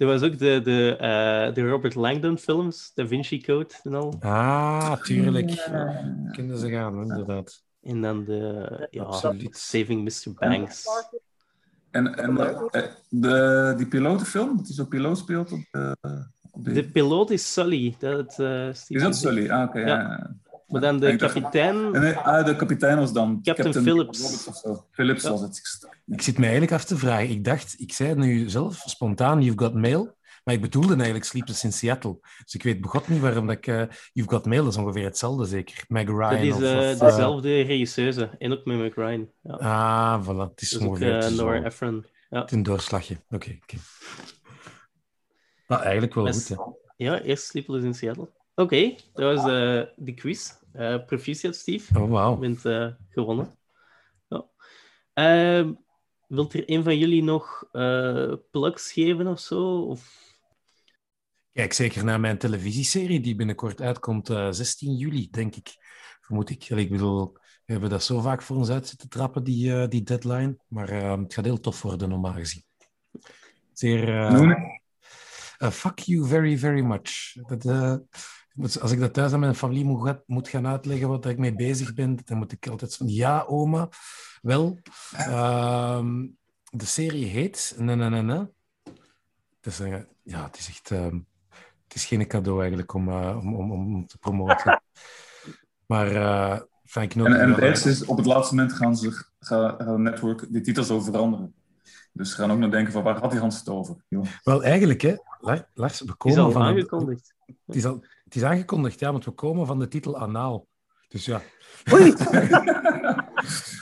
Er was ook de, de, eh, de Robert Langdon films, Da Vinci Code en al. ah, tuurlijk. Kunnen ze gaan, inderdaad. En dan de ja, Absoluut. Saving Mr. Banks. En, en eh, de, die pilotenfilm, dat hij zo'n piloot speelt op de... Op de, De piloot is Sully. Dat, eh, Steve is dat Sully? Ah, oké. Ja. ja. Maar dan de kapitein. En, nee, ah, de kapitein was dan... Captain Phillips. Roberts of zo. Phillips Ja. was het. Ik zit me eigenlijk af te vragen. Ik dacht, ik zei nu zelf spontaan, You've Got Mail. Maar ik bedoelde eigenlijk Sleepless in Seattle. Dus ik weet begot niet waarom dat ik... eh, You've Got Mail is ongeveer hetzelfde, zeker. Meg Ryan Dat is of, eh, dezelfde regisseuse. En ook met McRyan. Ja. Ah, voilà. Het is ook ongeveer Nora Ephron. Ja. het is een doorslagje. Oké, oké. Nou, eigenlijk wel Best- goed, hè. ja, eerst Sleepless in Seattle. Oké, dat was de quiz. Eh proficiat, Steve. Oh, wauw. Je bent eh, gewonnen. Ja. Ehm, wilt er een van jullie nog eh plugs geven of zo? Of... Kijk zeker naar mijn televisieserie die binnenkort uitkomt, eh 16 juli, denk ik. Vermoed ik. Ik bedoel, we hebben dat zo vaak voor ons uit zitten trappen, die, eh, die deadline. Maar het gaat heel tof worden, normaal gezien. Zeer... fuck you very, very much. Dat, eh, als ik dat thuis aan mijn familie moet, ga- moet gaan uitleggen wat ik mee bezig ben, dan moet ik altijd van, ja, oma, wel. ehm, de serie heet... Het is, eh, ja, het is echt... ehm, het is geen cadeau eigenlijk om, eh, om, om, om te promoten. maar eh enfin, ik En, het en het ergste is, op het laatste moment gaan ze gaan, network die titels over veranderen. Dus ze gaan ook nog denken van waar had die Hans het over? Joh. Wel, eigenlijk, hè, La- Lars, we Het is komen al van... een- aangekondigd. het, is al, het is aangekondigd, ja, want we komen van de titel Anaal. Dus ja,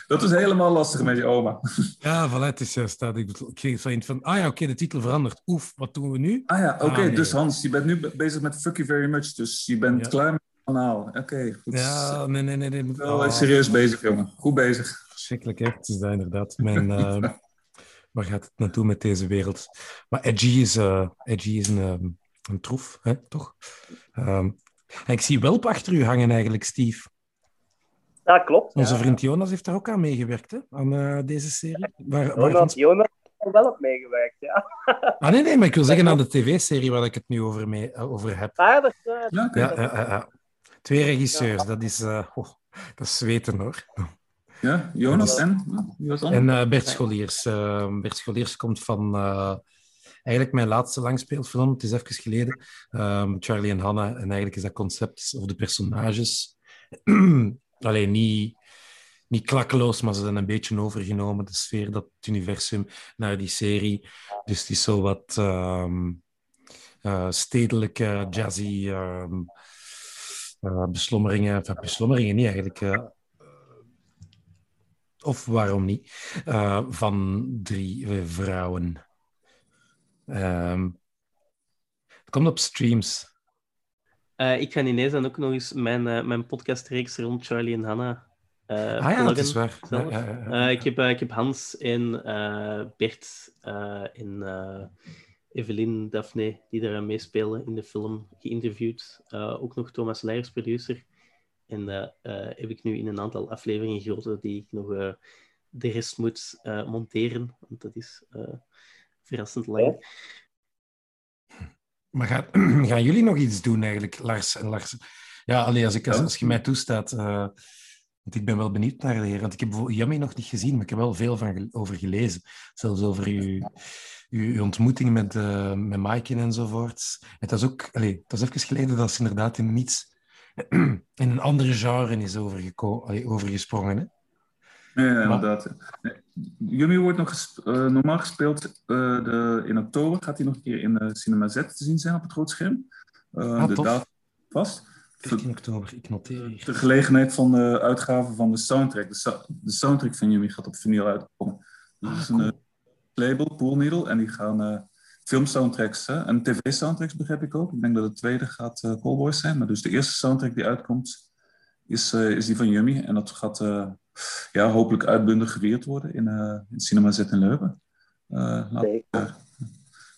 Dat is helemaal lastig met je oma. Ja, voilà, het is juist dat. Ik, kreeg zo in van, ah ja, oké, de titel verandert. Oef, wat doen we nu? Ah ja, oké. Ah, nee. Dus Hans, je bent nu be- bezig met Fuck You Very Much. Dus je bent Ja. klaar met het kanaal. Oké, goed. Ja, nee, nee, nee. nee. moet- Wel oh, eh, serieus bezig, jongen. Goed bezig. verschrikkelijk, hè? Het is dat inderdaad. Mijn, eh, waar gaat het naartoe met deze wereld? Maar Edgy is, eh, edgy is een, ehm, een troef, hè? toch? Ehm, en ik zie Welp achter u hangen eigenlijk, Steve. Ja, klopt. Onze ja. vriend Jonas heeft daar ook aan meegewerkt, hè? Aan eh, deze serie. Waar, waar Jonas, Jonas heeft er wel op meegewerkt, ja. Ah, nee, nee, maar ik wil zeggen aan de tv-serie waar ik het nu over, mee, eh, over heb. Ah, dat, eh, Ja. Ja, ja, ja, ja. Twee regisseurs, dat is, eh, oh, dat is zweten hoor. Ja, Jonas en? Eh, Bert Scholiers. eh, Bert Scholiers komt van eh, eigenlijk mijn laatste langspeelfilm. Het is even geleden. Ehm, Charlie en Hannah. En eigenlijk is dat concept of de personages. Alleen niet, niet klakkeloos, maar ze zijn een beetje overgenomen. De sfeer, dat universum naar die serie. Dus het is zo wat. ehm, uh, stedelijke, jazzy ehm, beslommeringen. Enfin, beslommeringen niet eigenlijk. Uh, of waarom niet? Van drie vrouwen. Um, het komt op streams. ik ga ineens dan ook nog eens mijn, mijn podcastreeks rond Charlie en Hannah uh, ah ja, dat is waar. Ja, ja, ja, uh, ik, heb, uh, ik heb Hans en Bert en Evelyn Daphne, die daar meespelen in de film, geïnterviewd. Uh, ook nog Thomas Leijers, producer. En dat uh, heb ik nu in een aantal afleveringen gehoord die ik nog uh, de rest moet monteren. Want dat is verrassend lang. Maar gaan, gaan jullie nog iets doen eigenlijk, Lars en Lars? Ja, alleen als, ik, als, als je mij toestaat... Want ik ben wel benieuwd naar de heer. Want ik heb Yummy nog niet gezien, maar ik heb wel veel van, over gelezen. Zelfs over uw uw, ontmoeting met, uh, met Mike enzovoort. Het was ook, allez, het was even geleden dat ze inderdaad in iets, in een andere genre is overgesprongen. Hè? Ja, inderdaad. Yummy wordt nog uh, normaal gespeeld uh, de, in oktober. Gaat hij nog een keer in uh, Cinema Z te zien zijn op het grootscherm. Uh, ah, de datum vast. 14 oktober, ik noteer hier. De gelegenheid van de uitgave van de soundtrack. De, de soundtrack van Yummy gaat op vinyl uitkomen. Dat ah, is een label, Pool Needle. En die gaan filmsoundtracks hè, en tv-soundtracks, begrijp ik ook. Ik denk dat de tweede gaat Callboys zijn. Maar dus de eerste soundtrack die uitkomt, is, uh, is die van Yummy. En dat gaat ja, hopelijk uitbundig geweerd worden in, in Cinema Z in Leuven. Laat,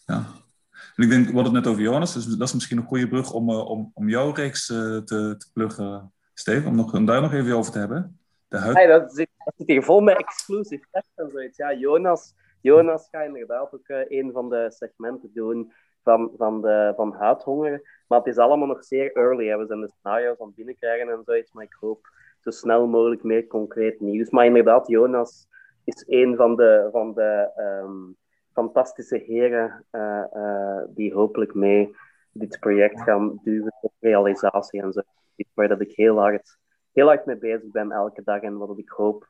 ja. En ik denk, we hadden het net over Jonas, dus dat is misschien een goede brug om, om, om jouw reeks te, te pluggen, Steven, om, nog, om daar nog even over te hebben. De huid... hey, dat, zit, dat zit hier vol met exclusive en zoiets. Ja, Jonas Jonas gaat inderdaad ook uh, een van de segmenten doen van, van, de, van huidhonger. Maar het is allemaal nog zeer early. Hè. We zijn de scenario's aan het binnenkrijgen en zoiets. Maar ik hoop zo snel mogelijk meer concreet nieuws. Maar inderdaad, Jonas is een van de, van de um, fantastische heren uh, uh, die hopelijk mee dit project gaan duwen tot realisatie en zo. Waar dat ik heel hard, heel hard mee bezig ben elke dag en wat ik hoop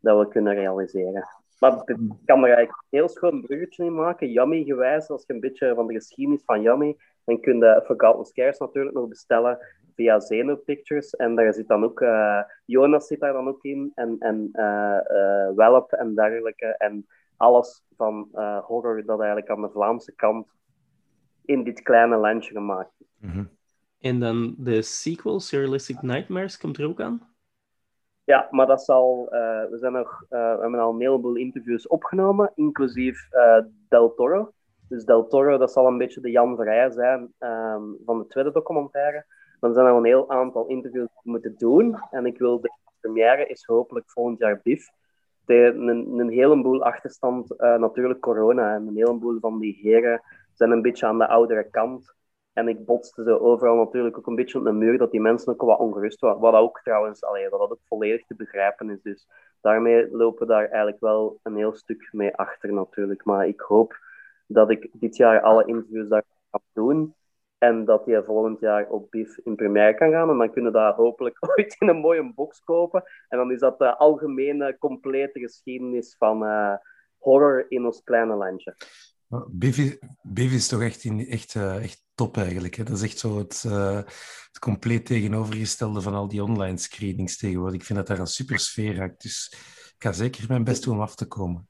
dat we kunnen realiseren. Maar ik kan er eigenlijk een heel schoon bruggetje in maken. Yummy gewijs, als je een beetje van de geschiedenis van Yummy, dan kun je Forgotten Scares natuurlijk nog bestellen via Zeno Pictures. En daar zit dan ook, uh, Jonas zit daar dan ook in, en, en uh, uh, Welp en dergelijke. En alles van horror dat eigenlijk aan de Vlaamse kant in dit kleine landje gemaakt is. Mm -hmm. En dan de sequel, Surrealistic Nightmares, komt er ook aan? Ja, maar dat zal. Uh, we, zijn nog, uh, we hebben al een heleboel interviews opgenomen, inclusief uh, Del Toro. Dus Del Toro, dat zal een beetje de Jan Vrijer zijn um, van de tweede documentaire. Dan zijn er een heel aantal interviews moeten doen. En ik wil de première is hopelijk volgend jaar BIF. Een, een heleboel achterstand, natuurlijk corona. En een heleboel van die heren zijn een beetje aan de oudere kant. En ik botste ze overal natuurlijk ook een beetje op de muur, dat die mensen ook wat ongerust waren. Wat ook trouwens, allee, dat ook volledig te begrijpen is. Dus daarmee lopen we daar eigenlijk wel een heel stuk mee achter natuurlijk. Maar ik hoop dat ik dit jaar alle interviews daar kan doen. En dat die volgend jaar op BIF in première kan gaan. En dan kunnen we dat hopelijk ooit in een mooie box kopen. En dan is dat de algemene, complete geschiedenis van uh, horror in ons kleine landje. Biff is, toch echt, in, echt, uh, echt top eigenlijk. Hè? Dat is echt zo het, uh, het compleet tegenovergestelde van al die online screenings tegenwoordig. Ik vind dat daar een super sfeer hangt. Dus ik ga zeker mijn best doen om af te komen.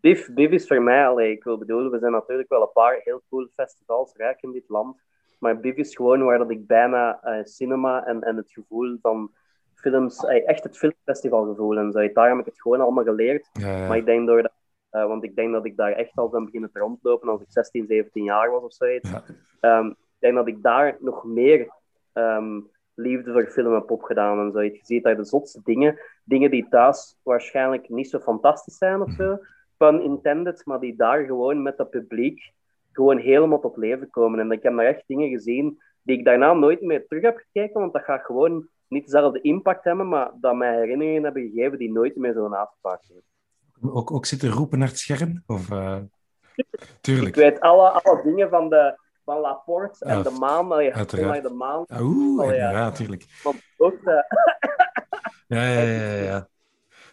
Biff, Biff is voor mij, allee, ik wil bedoelen, we zijn natuurlijk wel een paar heel cool festivals rijk in dit land. Maar Biff is gewoon waar dat ik bijna uh, cinema en, en het gevoel van films, echt het filmfestivalgevoel en zo. Daar heb ik het gewoon allemaal geleerd. Ja, ja. Maar ik denk door dat uh, want ik denk dat ik daar echt al ben beginnen te rondlopen als ik 16, 17 jaar was of zoiets. Ja. Um, ik denk dat ik daar nog meer um, liefde voor film heb opgedaan en zoiets. Je ziet daar de zotste dingen. Dingen die thuis waarschijnlijk niet zo fantastisch zijn of zo. Pun intended, maar die daar gewoon met dat publiek gewoon helemaal tot leven komen. En ik heb daar echt dingen gezien die ik daarna nooit meer terug heb gekeken, want dat gaat gewoon niet dezelfde impact hebben, maar dat mij herinneringen hebben gegeven die nooit meer zullen afgepakt worden ook, ook zitten roepen naar het scherm? Of, uh... Tuurlijk. Ik weet alle, alle dingen van, de, van Laporte en de maan. Oh ja, uiteraard. De maan. Oeh, oh, ja, natuurlijk. Ook, uh... ja, ja, ja, ja.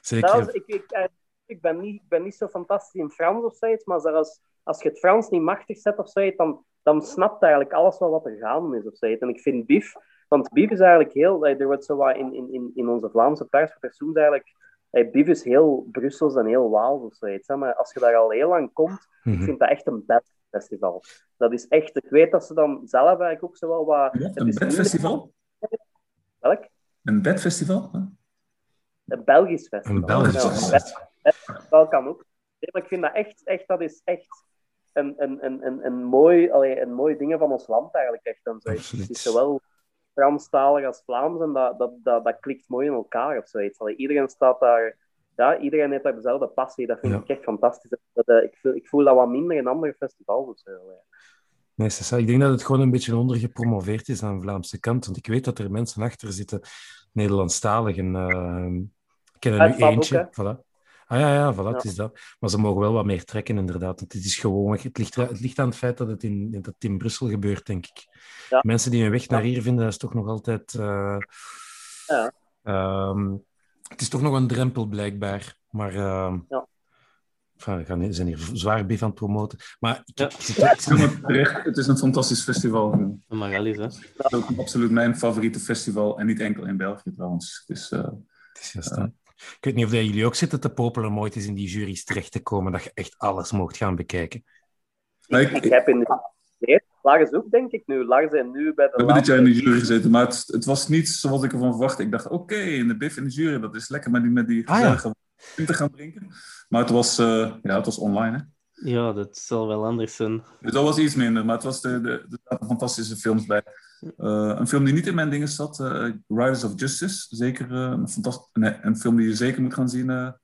Zeker. ik, ik, ik, ben niet, ik ben niet zo fantastisch in Frans of zoiets, maar zelfs als je het Frans niet machtig zet of zoiets, dan, dan snapt eigenlijk alles wel wat er gaande is of zoiets. En ik vind Bief, want Bief is eigenlijk heel, er wordt zo wat in, in, in onze Vlaamse pers verzoend eigenlijk, hey, Bief is heel Brussels en heel Waals of zoiets. Hè? Maar als je daar al heel lang komt, ik Mhm. vind dat echt een bedfestival. Dat is echt, ik weet dat ze dan zelf eigenlijk ook zo wel wat... Ja, een bedfestival? Welk? Een bedfestival? Huh? Een Belgisch festival. Een Belgisch festival. festival kan ook. Nee, maar ik vind dat echt, echt dat is echt een, een, een, een, een, mooi, allee, een mooi ding van ons land eigenlijk. Echt. En zo. Het is zowel Franstalig als Vlaams en dat, dat, dat, dat klikt mooi in elkaar of zoiets. Allee, iedereen staat daar, ja, iedereen heeft daar dezelfde passie. Dat vind Ja. ik echt fantastisch. Dat, eh, ik, voel, ik voel dat wat minder in andere festivals of zo. Nee, c'est ça. Ik denk dat het gewoon een beetje ondergepromoveerd is aan de Vlaamse kant. Want ik weet dat er mensen achter zitten, Nederlandstalig. En, eh, ik ken er nu eentje. ook, voilà. Ah ja, ja, voilà, Ja. het is dat. Maar ze mogen wel wat meer trekken, inderdaad. Want het, is gewoon, het, ligt, het ligt aan het feit dat het in, dat het in Brussel gebeurt, denk ik. Ja. Mensen die hun weg naar hier vinden, dat is toch nog altijd... eh, Ja. ehm, het is toch nog een drempel, blijkbaar. Maar... ehm, Ja. enfin, we gaan, we zijn hier zwaar beef aan het promoten. Maar ik, Ja. terecht, het is een fantastisch festival. Hè. Het is ook absoluut mijn favoriete festival. En niet enkel in België trouwens. Dus, eh, Het is juist dat. Ik weet niet of jullie ook zitten te popelen om ooit eens in die jury's terecht te komen, dat je echt alles mocht gaan bekijken. maar ik, heb in de... Nee, Lars ook, denk ik nu. Lars en nu bij de we hebben dit jaar in de jury gezeten, maar het, het was niet zoals ik ervan verwachtte. Ik dacht, oké, in de BIF in de jury, dat is lekker met die, met die Ah, ja. gezellige te gaan drinken. Maar het was, eh, ja, het was online, hè. Ja, dat zal wel anders zijn. Dus dat was iets minder, maar het was de, de, er zaten fantastische films bij. Eh, een film die niet in mijn dingen zat, eh, Riders of Justice. Zeker eh, een, fantast- nee, een film die je zeker moet gaan zien. een,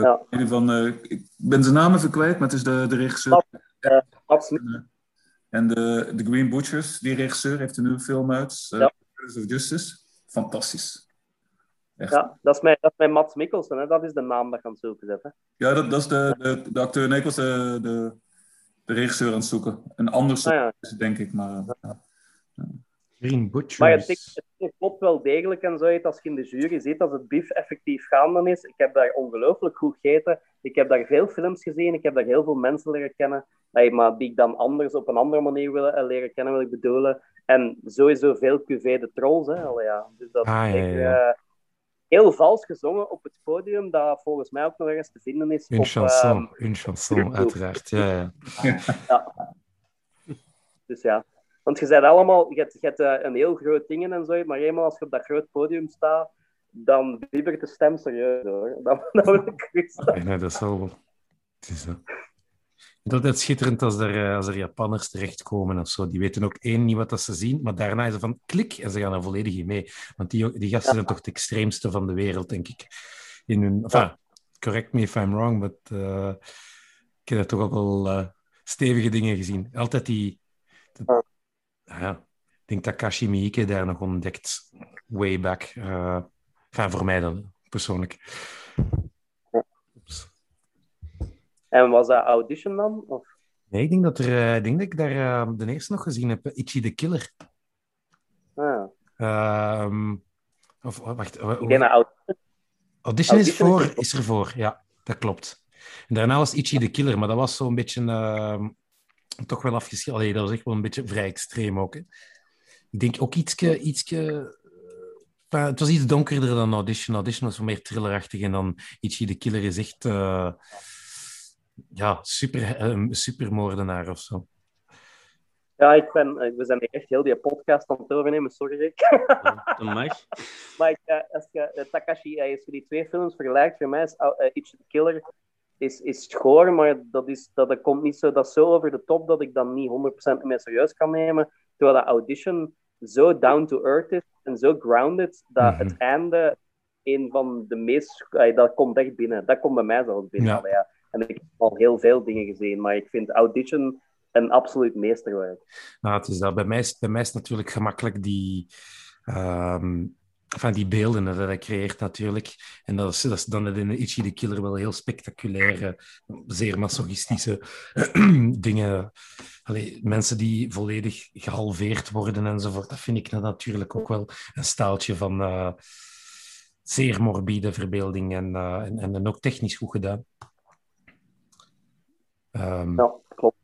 Ja. een van, ik ben zijn naam even kwijt, maar het is de, de regisseur. Absoluut. En de, de Green Butchers, die regisseur, heeft een nieuwe film uit. Ja. Riders of Justice. Fantastisch. Echt. Ja, dat is mijn, dat is mijn Mats Mikkelsen. Hè. Dat is de naam dat je aan het zoeken zet. Ja, dat, dat is de, de, de acteur. Nee, ik was de, de, de regisseur aan het zoeken. Een ander soort, Ah, ja. het, denk ik. Maar, ja. Green Butchers. Maar het, het ding klopt wel degelijk en zo. Als je in de jury zit, als het bief effectief gaande is. Ik heb daar ongelooflijk goed gegeten. Ik heb daar veel films gezien. Ik heb daar heel veel mensen leren kennen. Hey, maar die ik dan anders op een andere manier wil eh, leren kennen, wil ik bedoelen. En sowieso veel QV de trolls. Hè. Allee, ja. Dus dat Ah, ja, ja, eh, heel vals gezongen op het podium, dat volgens mij ook nog ergens te vinden is. Op, chanson, ehm, une chanson, uiteraard. Ja, ja. Dus ja. Want je zei allemaal, je hebt, je hebt eh, een heel groot ding en zo, maar eenmaal als je op dat groot podium staat, dan bibbert de stem serieus hoor. Dan, dan wil ik Nee, nee, dat is wel... Het is dat. Het altijd schitterend als er, eh, als er Japanners terechtkomen of zo. Die weten ook één niet wat dat ze zien, maar daarna is het van klik en ze gaan er volledig in mee. Want die, die gasten zijn toch het extreemste van de wereld, denk ik. In hun... Enfin, correct me if I'm wrong, but eh, ik heb er toch ook wel stevige dingen gezien. Altijd die... Ah ja, ik denk Takashi Miike daar nog ontdekt, way back. eh enfin, voor mij dan, persoonlijk. Oeps. En was dat audition dan? Of? Nee, ik denk dat, er, eh, ik denk dat ik daar eh, de eerste nog gezien heb, Itchy the Killer. Ah, Ehm, of wacht, wa- ik denk dat audition. Audition is, Audition voor, is ervoor, ja, dat klopt. En daarna was Itchy the Killer, maar dat was zo'n beetje ehm, toch wel afgeschilderd. Allee, dat was echt wel een beetje vrij extreem ook. Hè. Ik denk ook ietske, ietske, eh, het was iets donkerder dan Audition. Audition was wat meer thrillerachtig en dan Itchy the Killer is echt eh, ja, super, eh, supermoordenaar of zo. Ja, ik ben, we zijn echt heel die podcast aan het overnemen, sorry Rick. Dat mag. maar ik, als je Takashi, als je die twee films vergelijkt, voor mij is uh, Itchy the Killer is, is schoor, maar dat, is, dat, dat komt niet zo, dat zo over de top dat ik dan niet 100% meer serieus kan nemen. Terwijl dat Audition zo down to earth is en zo grounded, dat Mhm. het einde een van de meest... dat komt echt binnen. Dat komt bij mij zelfs binnen. Ja. En ik heb al heel veel dingen gezien, maar ik vind Audition een absoluut meesterwerk. Nou, het is dat. Bij mij is, bij mij is natuurlijk gemakkelijk die, ehm, van die beelden dat hij creëert natuurlijk. En dat is, dat is dan in Itchy the Killer wel heel spectaculaire, zeer masochistische dingen. Allee, mensen die volledig gehalveerd worden enzovoort. Dat vind ik dan natuurlijk ook wel een staaltje van eh, zeer morbide verbeelding en, eh, en, en, en ook technisch goed gedaan. Ehm, Ja, klopt.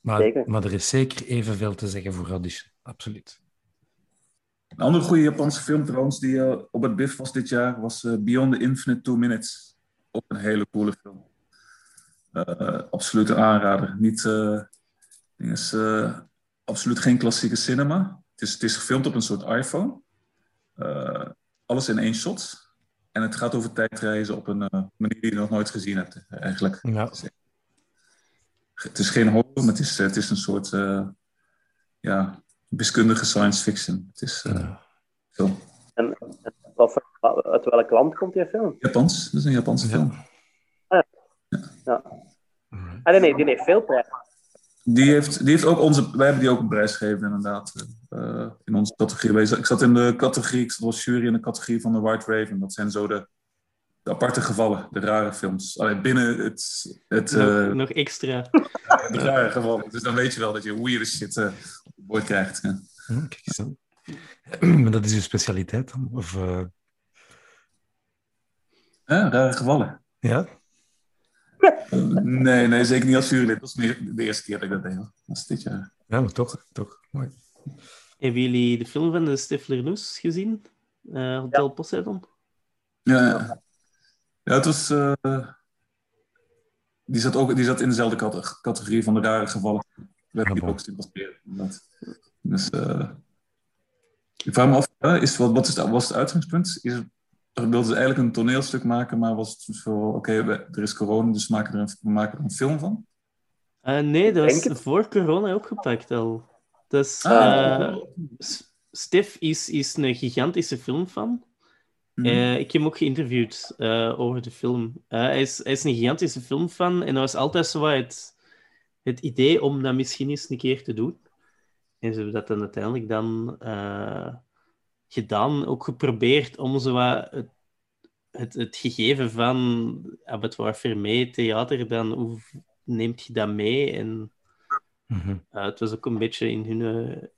Maar, maar er is zeker evenveel te zeggen voor Audition. Absoluut. Een andere goede Japanse film trouwens, die eh, op het BIF was dit jaar, was eh, Beyond the Infinite Two Minutes. Ook een hele coole film. Eh absoluut een aanrader. Niet, is, absoluut geen klassieke cinema. Het is, het is gefilmd op een soort iPhone. Alles in één shot. En het gaat over tijdreizen op een manier die je nog nooit gezien hebt, eigenlijk. Ja. Het is geen horror, maar het is, het is een soort ja, wiskundige science fiction. Het is eh, Ja. film. En, en wat voor- uit welk land komt die film? Japans, dat is een Japanse Ja. film. Ja. Ah, nee, die heeft veel prijs. Die heeft, die heeft ook onze, wij hebben die ook een prijs gegeven, inderdaad. eh, in onze categorie. Ik zat in de categorie, ik zat als jury in de categorie van de White Raven. Dat zijn zo de, de aparte gevallen, de rare films. Alleen binnen het, het nog, eh, nog extra. de rare gevallen. Dus dan weet je wel dat je weird shit eh, op het bord krijgt. Ja. Hm, kijk eens aan. Maar dat is uw specialiteit dan? Of, eh, Hè, rare gevallen. ja? Eh, nee, nee, zeker niet als jurylid. Dat is meer de eerste keer dat ik dat deed. hoor. Dat is dit jaar. ja, maar toch. toch. Mooi. Hebben jullie de film van de Stifler Noes gezien? Eh, Hotel Poseidon? Ja, ja. Ja het was. eh, die, zat ook, die zat in dezelfde cate- categorie van de rare gevallen. We hebben die ook sympatheren. inderdaad. Dus. eh, ik vraag me af, is, wat, wat is het, was het uitgangspunt? Is, het- wilden ze eigenlijk een toneelstuk maken, maar was het zo, oké, we- er is corona, dus we maken er een, we maken er een film van? Eh, nee, dat Denk was voor corona opgepakt al. Dus Ah. eh, Stef is, is een gigantische filmfan. Mhm. Eh, ik heb hem ook geïnterviewd eh, over de film. Eh, hij, is, hij is een gigantische filmfan en dat was altijd zo het, het idee om dat misschien eens een keer te doen. En ze hebben dat dan uiteindelijk dan gedaan, ook geprobeerd om zo wat het, het, het gegeven van abattoir Fermé, theater, dan hoe neemt je dat mee? En Mhm. het was ook een beetje in hun,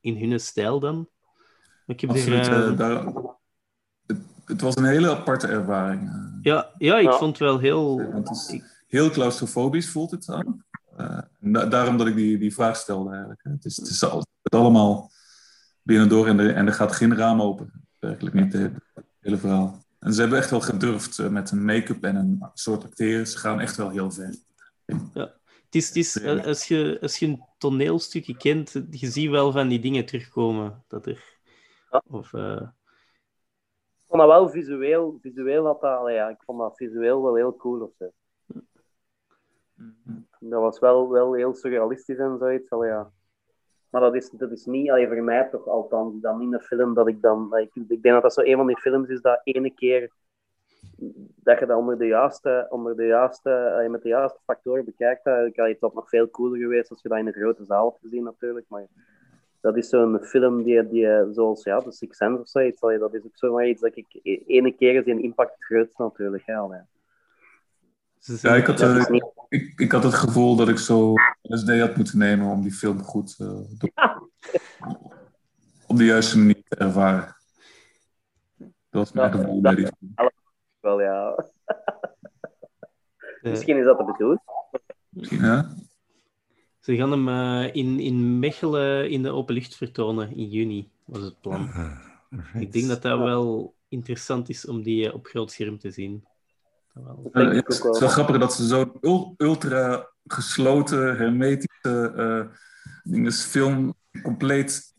in hun stijl dan. Ik heb Absoluut. daar, het, was een hele aparte ervaring. eh. ja, ja, ik Ja. vond het wel heel... Het is heel claustrofobisch voelt het aan. Eh, daarom dat ik die, die vraag stelde eigenlijk. hè. Het is, het is al- het allemaal binnendoor en, er- en er gaat geen raam open. Werkelijk niet, het hele verhaal. En ze hebben echt wel gedurfd eh, met een make-up en een soort acteren. Ze gaan echt wel heel ver. Het is, het is, eh, als, je, als je een toneelstukje kent, je ziet wel van die dingen terugkomen. Dat er... Ja. Of, eh, vond dat wel visueel, visueel had dat, allee, ja, ik vond dat visueel wel heel cool of zo. Dat was wel, wel heel surrealistisch en zoiets, allee, ja. Maar dat is, dat is niet, allee, voor mij toch althans, dan in een film dat ik dan, ik, ik denk dat dat zo een van die films is dat ene keer dat je dat onder de juiste, onder de juiste, met de juiste factoren bekijkt, ik, allee, het nog veel cooler geweest als je dat in een grote zaal had gezien natuurlijk, maar dat is zo'n film die, die zoals ja, The Sixth Sense of zoiets, dat is ook zomaar iets dat ik e- ene keer is die een impact het grootste natuurlijk. Ja, Ja, ik had, eh, niet- ik, ik had het gevoel dat ik zo LSD had moeten nemen om die film goed eh, door- op de juiste manier te ervaren. Dat was mijn Ja, gevoel bij die film. Wel ja, eh, misschien is dat de bedoeling. Ja? Ze gaan hem eh, in, in Mechelen in de open lucht vertonen in juni, was het plan. Ah. Ik denk dat dat wel interessant is om die eh, op groot scherm te zien. Wel. Eh, ja, ik het is wel. wel grappig dat ze zo'n ul- ultra gesloten, hermetische eh dinges, film compleet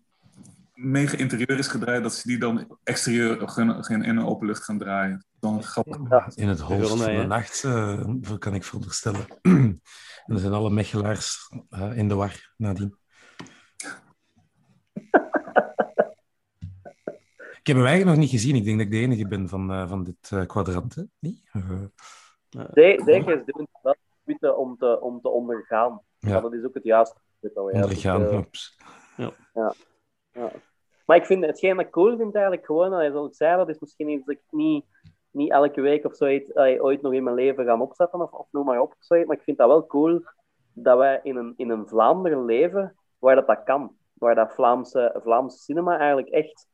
mega interieur is gedraaid, dat ze die dan exterieur gaan, gaan in een open lucht gaan draaien. Dan grappig. Ja. In het holst Corona, van de ja. nacht, eh, kan ik veronderstellen. en er zijn alle mechelaars eh, in de war nadien. ik heb hem eigenlijk nog niet gezien. Ik denk dat ik de enige ben van, eh, van dit eh, kwadrant. Hè? Eh, het wel moeite om te, om te ondergaan. Ja. Maar dat is ook het juiste. ja. ondergaan. Dus, eh, Oeps. Ja. Maar ik vind hetgeen dat ik cool vind eigenlijk gewoon, allee, zoals ik zei, dat is misschien iets dat ik niet, niet elke week of zoiets allee, ooit nog in mijn leven ga opzetten of, of noem maar op. Of zoiets. Maar ik vind dat wel cool dat wij in een, in een Vlaanderen leven waar dat, dat kan. Waar dat Vlaamse, Vlaamse cinema eigenlijk echt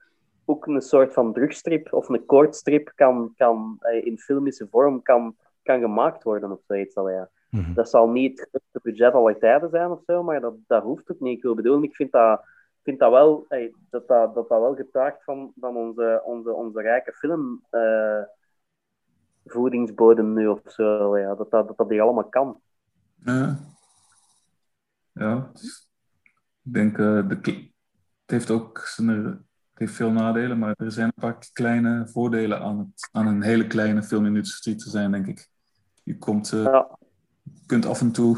ook een soort van drugstrip of een kortstrip kan, kan, eh, in filmische vorm kan, kan gemaakt worden of zoiets. Ja. Mhm. Dat zal niet het budget aller tijden zijn of zo, maar dat, dat hoeft ook niet. Ik wil bedoelen, ik vind dat, vind dat wel, dat, dat, dat dat wel getuigt van, van onze, onze, onze rijke film. eh, voedingsbodem nu of zo. Ja, dat, dat, dat dat hier allemaal kan. Ja. Ja. Ik denk, eh, de, het heeft ook zijn, het heeft veel nadelen, maar er zijn een paar kleine voordelen aan, het, aan een hele kleine filmindustrie te zijn, denk ik. Je komt, eh, Ja, kunt af en toe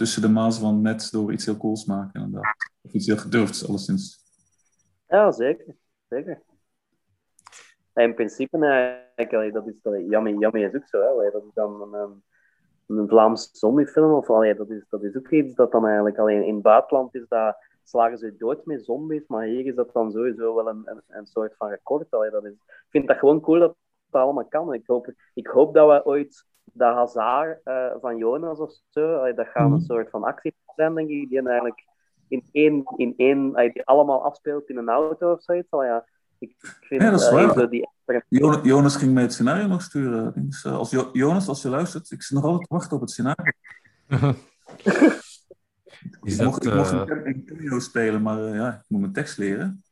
tussen de maas van net door iets heel cools maken, inderdaad. Of iets heel gedurfds, alleszins. ja zeker. zeker. In principe, eigenlijk, allee, dat is, Yummy, Yummy is ook zo. Dat is dan een, een, een Vlaamse zombiefilm. Of, allee, dat, is, dat is ook iets dat dan eigenlijk alleen in het buitenland is. Dat slagen ze dood met zombies, maar hier is dat dan sowieso wel een, een, soort van record. Dat is, ik vind dat gewoon cool dat dat allemaal kan. Ik hoop, ik hoop dat we ooit dat Hazard eh, van Jonas of zo, allee, dat gaat een Mhm. soort van actie zijn, denk ik, die eigenlijk in één, in één allee, die allemaal afspeelt in een auto of zoiets. Allee, ja, ik vind Ja, dat is allee, waar. zo die Jo- Jonas ging mij het scenario nog sturen. Dus, eh, als Jo- Jonas, als je luistert, ik zit nog altijd te wachten op het scenario. Is ik mocht, dat, ik mocht eh, een, een cameo spelen, maar ja, ik moet mijn tekst leren.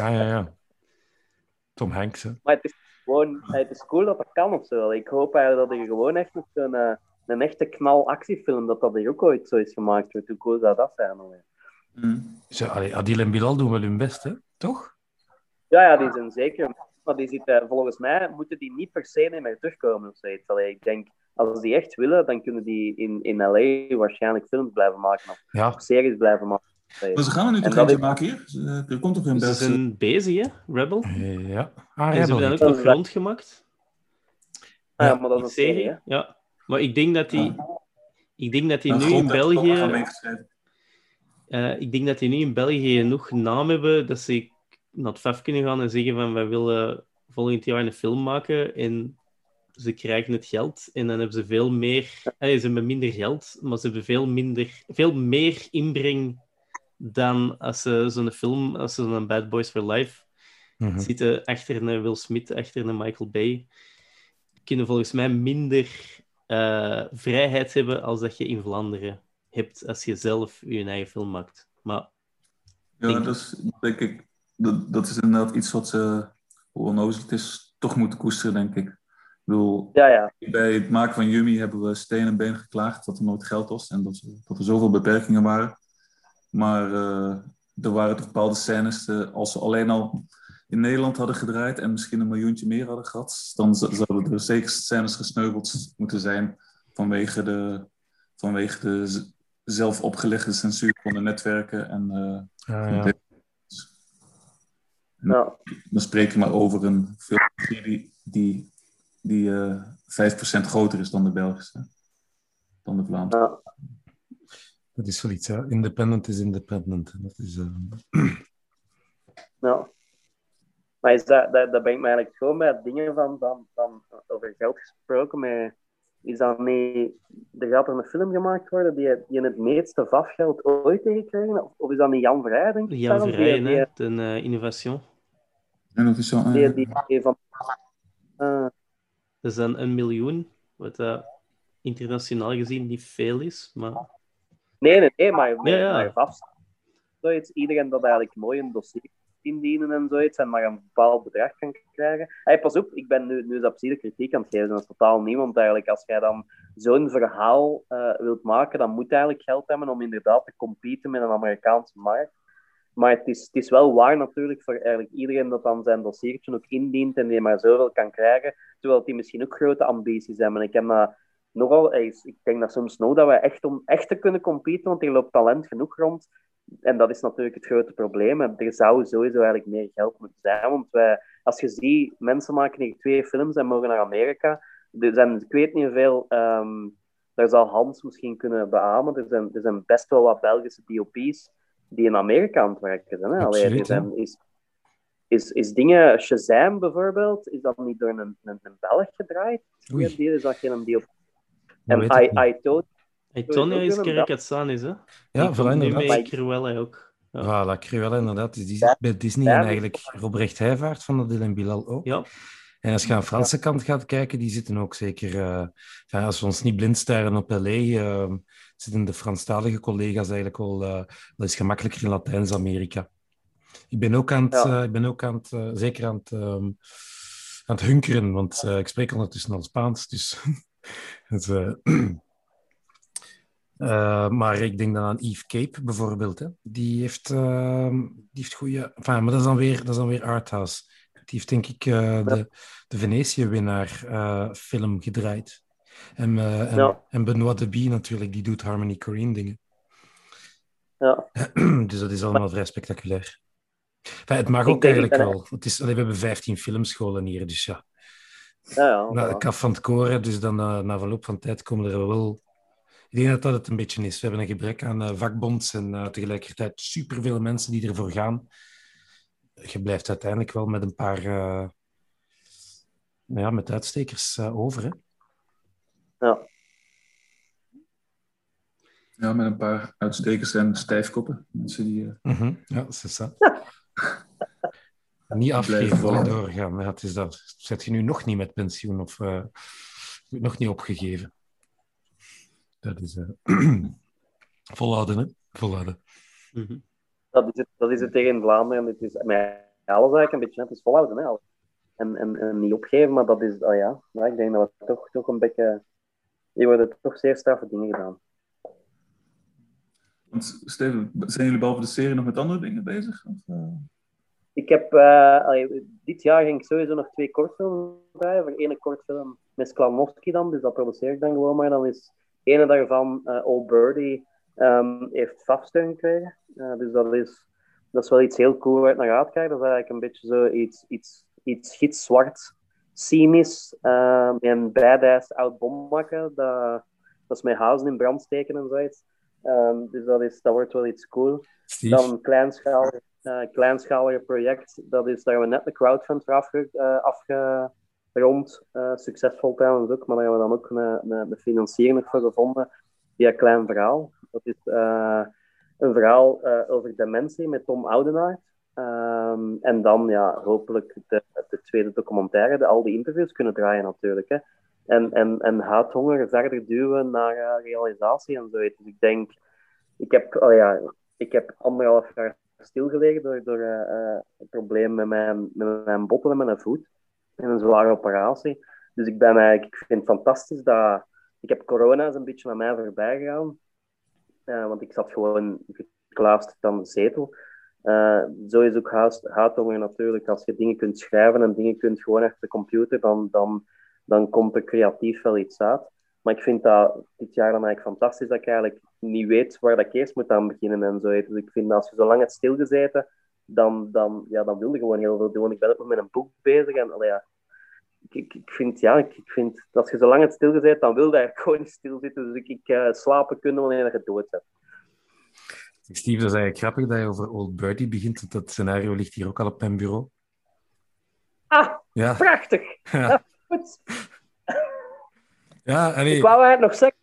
Ah ja, ja. Tom Hanks, hè. Maar het is gewoon, het is cool dat dat kan of zo. Ik hoop eigenlijk dat er gewoon echt nog zo'n eh, een echte knal actiefilm, dat dat er ook ooit zo is gemaakt wordt. Hoe cool zou dat zijn? Mm. Zo, allee, Adil en Bilal doen wel hun best, hè? Toch? Ja, ja, die zijn zeker. Maar die zitten, volgens mij moeten die niet per se niet meer terugkomen of zoiets. Allee, ik denk, als die echt willen, dan kunnen die in, in LA waarschijnlijk films blijven maken of Ja. series blijven maken. Maar ze gaan er nu toch eentje maken hier? Ze- Er komt toch een Ze Belgische... zijn bezig, hè? Rebel. Ja. Ah, En ze hebben dan ook nog rond gemaakt. Ah, ja, Ja, maar dat is Een serie, hè. Ja. Maar ik denk dat die, ik denk dat die nu in België... Eh, ik denk dat die nu in België genoeg naam hebben dat ze naar het FEF kunnen gaan en zeggen van wij willen volgend jaar een film maken en ze krijgen het geld en dan hebben ze veel meer, eh, ze hebben minder geld, maar ze hebben veel minder, veel meer inbreng dan als ze zo'n film, als ze zo'n Bad Boys for Life Mhm. zitten achter een Will Smith, achter een Michael Bay, kunnen volgens mij minder eh, vrijheid hebben als dat je in Vlaanderen hebt als je zelf je eigen film maakt. Maar Ja, denk- dat is, denk ik, dat, dat is inderdaad iets wat ze, hoe onnozel het is, toch moeten koesteren, denk ik. Ik bedoel, Ja, ja. bij het maken van Yumi hebben we steen en been geklaagd dat er nooit geld was en dat, dat er zoveel beperkingen waren. Maar eh, er waren toch bepaalde scènes, eh, als ze alleen al in Nederland hadden gedraaid en misschien een miljoentje meer hadden gehad, dan zouden er zeker scènes gesneuveld moeten zijn vanwege de, vanwege de zelf opgelegde censuur van de netwerken en eh, Ah, ja. dan spreek je maar over een film die, die, die eh 5% groter is dan de Belgische. Dan de Vlaamse. ja. Dat is zoiets, ja. Independent is independent. Dat is, eh, Ja. Maar is dat, dat, dat brengt me eigenlijk gewoon bij dingen van, van, van over geld gesproken. Met, is dat niet, er gaat er een film gemaakt worden die, die het meeste vastgeld ooit heeft gekregen? Of, of is dat niet Jan Vrij, denk ik? Jan hè, de eh, innovation. En dat is zo. eh, die, die, die van... Ah, Dat is dan een miljoen, wat dat internationaal gezien niet veel is, maar nee, nee, nee, maar, Ja, ja. maar vast. Zoiets, iedereen dat eigenlijk mooi een dossier indienen en zoiets, en maar een bepaald bedrag kan krijgen. Hey, pas op, ik ben nu, nu is absolute kritiek aan het geven, dat is totaal niemand eigenlijk. Als jij dan zo'n verhaal eh, wilt maken, dan moet je eigenlijk geld hebben om inderdaad te competen met een Amerikaanse markt. Maar het is, het is wel waar natuurlijk voor eigenlijk iedereen dat dan zijn dossiertje ook indient en die maar zoveel kan krijgen, terwijl die misschien ook grote ambities hebben. Ik heb dat nogal, ik denk dat soms nog dat we echt om echt te kunnen competen, want er loopt talent genoeg rond. En dat is natuurlijk het grote probleem. Er zou sowieso eigenlijk meer geld moeten zijn. Want wij, als je ziet, mensen maken hier twee films en mogen naar Amerika. Er zijn, ik weet niet hoeveel, ehm daar zal Hans misschien kunnen beamen. Er zijn, er zijn best wel wat Belgische DOP's die in Amerika aan het werken zijn. Hè? Allee, Absoluut, zijn, is, is, is dingen, Shazam bijvoorbeeld, is dat niet door een, een, een Belg gedraaid? Oei. Die, die is dat geen DOP. En I. I told ook is hè? Ja, vooral nu inderdaad. met Cruella ook. Ja. Voilà, Cruella inderdaad. Die is bij Disney Ja, en dus- eigenlijk Robrecht Heijvaart van de Dylan Bilal ook. Ja, En als je aan de Franse kant gaat kijken, die zitten ook zeker... Uh, als we ons niet blind staren op L.A., uh, zitten de Franstalige collega's eigenlijk wel... Uh, dat is gemakkelijker in Latijns-Amerika. Ik ben ook aan het... Ja. ik ben ook aan het zeker aan het, um, aan het hunkeren, want ik spreek ondertussen al Spaans, dus... dus Uh, maar ik denk dan aan Eve Cape bijvoorbeeld. Hè. Die heeft, uh, die heeft goede. Enfin, maar dat is dan weer, dat is dan weer Arthouse. Die heeft denk ik de, de Venetië-winnaar film gedraaid. En, en, ja. en Benoit de Bie natuurlijk, die doet Harmony Korine dingen. Ja. dus dat is allemaal vrij spectaculair. Enfin, het mag ook eigenlijk wel. Het is, allee, we hebben 15 filmscholen hier, dus ja. Ja, ja, na kaf van het koren, dus dan na verloop van tijd komen er wel ik denk dat dat het een beetje is. We hebben een gebrek aan uh, vakbonds en uh, tegelijkertijd superveel mensen die ervoor gaan. Je blijft uiteindelijk wel met een paar uh, ja, met uitstekers over. Hè? Ja. Ja, met een paar uitstekers en stijfkoppen. Mensen die... Mm -hmm. Ja, dat is dat. Niet afgeven, doorgaan. Ja, het is dat. Zet je nu nog niet met pensioen of nog niet opgegeven? Dat is uh, volhouden, hè? Volhouden. Mm -hmm. dat, is het, dat is het tegen Vlaanderen. Het is met alles eigenlijk een beetje, het is volhouden, hè? En, en, en niet opgeven, maar dat is, oh ja, maar ik denk dat we toch, toch een beetje, hier worden toch zeer straffe dingen gedaan. Want Steven, zijn jullie behalve de serie nog met andere dingen bezig? Of, uh... Ik heb, uh, allee, dit jaar ging ik sowieso nog twee kortfilms draaien. Voor ene kortfilm met Sklanowski dan, dus dat produceer ik dan gewoon maar. Dan is ene daarvan, uh, Old Birdie, um, heeft FAF-steun gekregen. Uh, dus dat is, dat is wel iets heel cool waar ik naar uitkijk. Dat is eigenlijk een beetje zo iets, iets, iets gitzwart, cynisch uh, en badass oud bommakken. Dat, dat is met huizen in brand steken en zoiets. Um, dus dat, is, dat wordt wel iets cool. Steve. Dan kleinschalig, kleinschalige project. Dat is daar we net de crowdfund voor afge, rond. Uh, succesvol trouwens ook, maar daar hebben we dan ook een, een, een financiering voor gevonden via Klein Verhaal. Dat is een verhaal over dementie met Tom Oudenaard. Um, en dan ja, hopelijk de, de, tweede documentaire, de, al die interviews kunnen draaien natuurlijk. Hè. En, en, en haathonger verder duwen naar realisatie en zo. Dus ik denk, ik heb, oh ja, ik heb anderhalf jaar stilgelegen door, door een probleem met mijn, met mijn botten en mijn voet in een zware operatie. Dus ik ben eigenlijk, ik vind het fantastisch dat ik heb corona eens een beetje aan mij voorbij gegaan. Uh, want ik zat gewoon geklaasterd aan de zetel. Zo is ook haathonger natuurlijk. Als je dingen kunt schrijven en dingen kunt gewoon achter de computer, dan, dan, dan komt er creatief wel iets uit. Maar ik vind dat dit jaar dan eigenlijk fantastisch dat ik eigenlijk niet weet waar dat ik eerst moet aan beginnen en zo. Dus ik vind dat als je zo lang hebt stilgezeten, dan, dan, ja, dan wil je gewoon heel veel doen. Ik ben ook nog met een boek bezig en allee, ja, ik, ik, vind, ja, ik, ik vind dat als je zo lang het stil bent, dan wil je eigenlijk gewoon niet stilzitten. Dus ik, ik uh, slapen kunnen wanneer je dood bent. Steve, dat is eigenlijk grappig dat je over Old Birdie begint. Dat scenario ligt hier ook al op mijn bureau. Ah, ja. prachtig. Ja. goed. Ja, allee. Ik wou eigenlijk nog zeggen,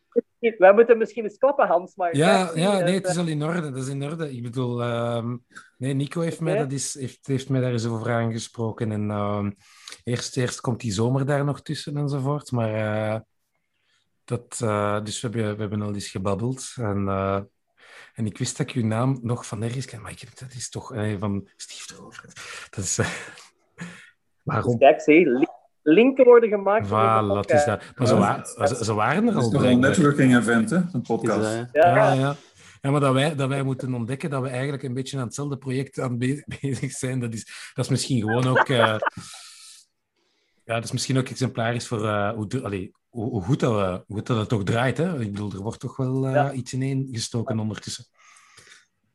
wij moeten misschien eens klappen, Hans. Maar ja, ja, nee, het is al in orde. Dat is in orde. Ik bedoel, um, nee, Nico heeft, mij, dat is, heeft, heeft mij daar eens over aangesproken. En um, eerst, eerst komt die zomer daar nog tussen enzovoort. Maar uh, dat, uh, dus we hebben, we hebben al eens gebabbeld. En, uh, en ik wist dat ik uw naam nog van ergens ken, maar ik heb, dat is toch van Steve Drover. Dat is. waarom? Kijk, zie, linken worden gemaakt. Voilà, dat is dat. Maar ze, wa ze, ze waren er al. Het is toch een networking event, hè? Een podcast. ja. ja, ja. Ja, maar dat wij, dat wij moeten ontdekken dat we eigenlijk een beetje aan hetzelfde project aan bezig zijn, dat is, dat is misschien gewoon ook... Uh, ja, dat is misschien ook exemplarisch voor uh, hoe, allee, hoe, hoe, goed dat, we, hoe goed dat het toch draait. Hè? Ik bedoel, er wordt toch wel uh, ja. iets ineen gestoken ondertussen.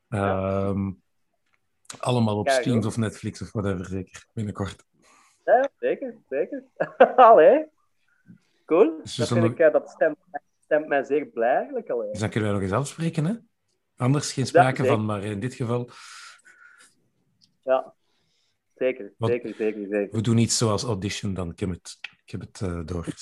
Um, allemaal op Steam of Netflix of whatever, zeker, binnenkort. Ja, zeker, zeker. Allee. Cool. Dus dat, vind ik, uh, dat stemt, stemt, mij zeer blij eigenlijk. Allee. Dus dan kunnen we nog eens afspreken, hè? Anders geen sprake ja, van, maar in dit geval... Ja, zeker, zeker, zeker, zeker. We doen iets zoals audition dan. Ik heb het, ik heb het uh, door.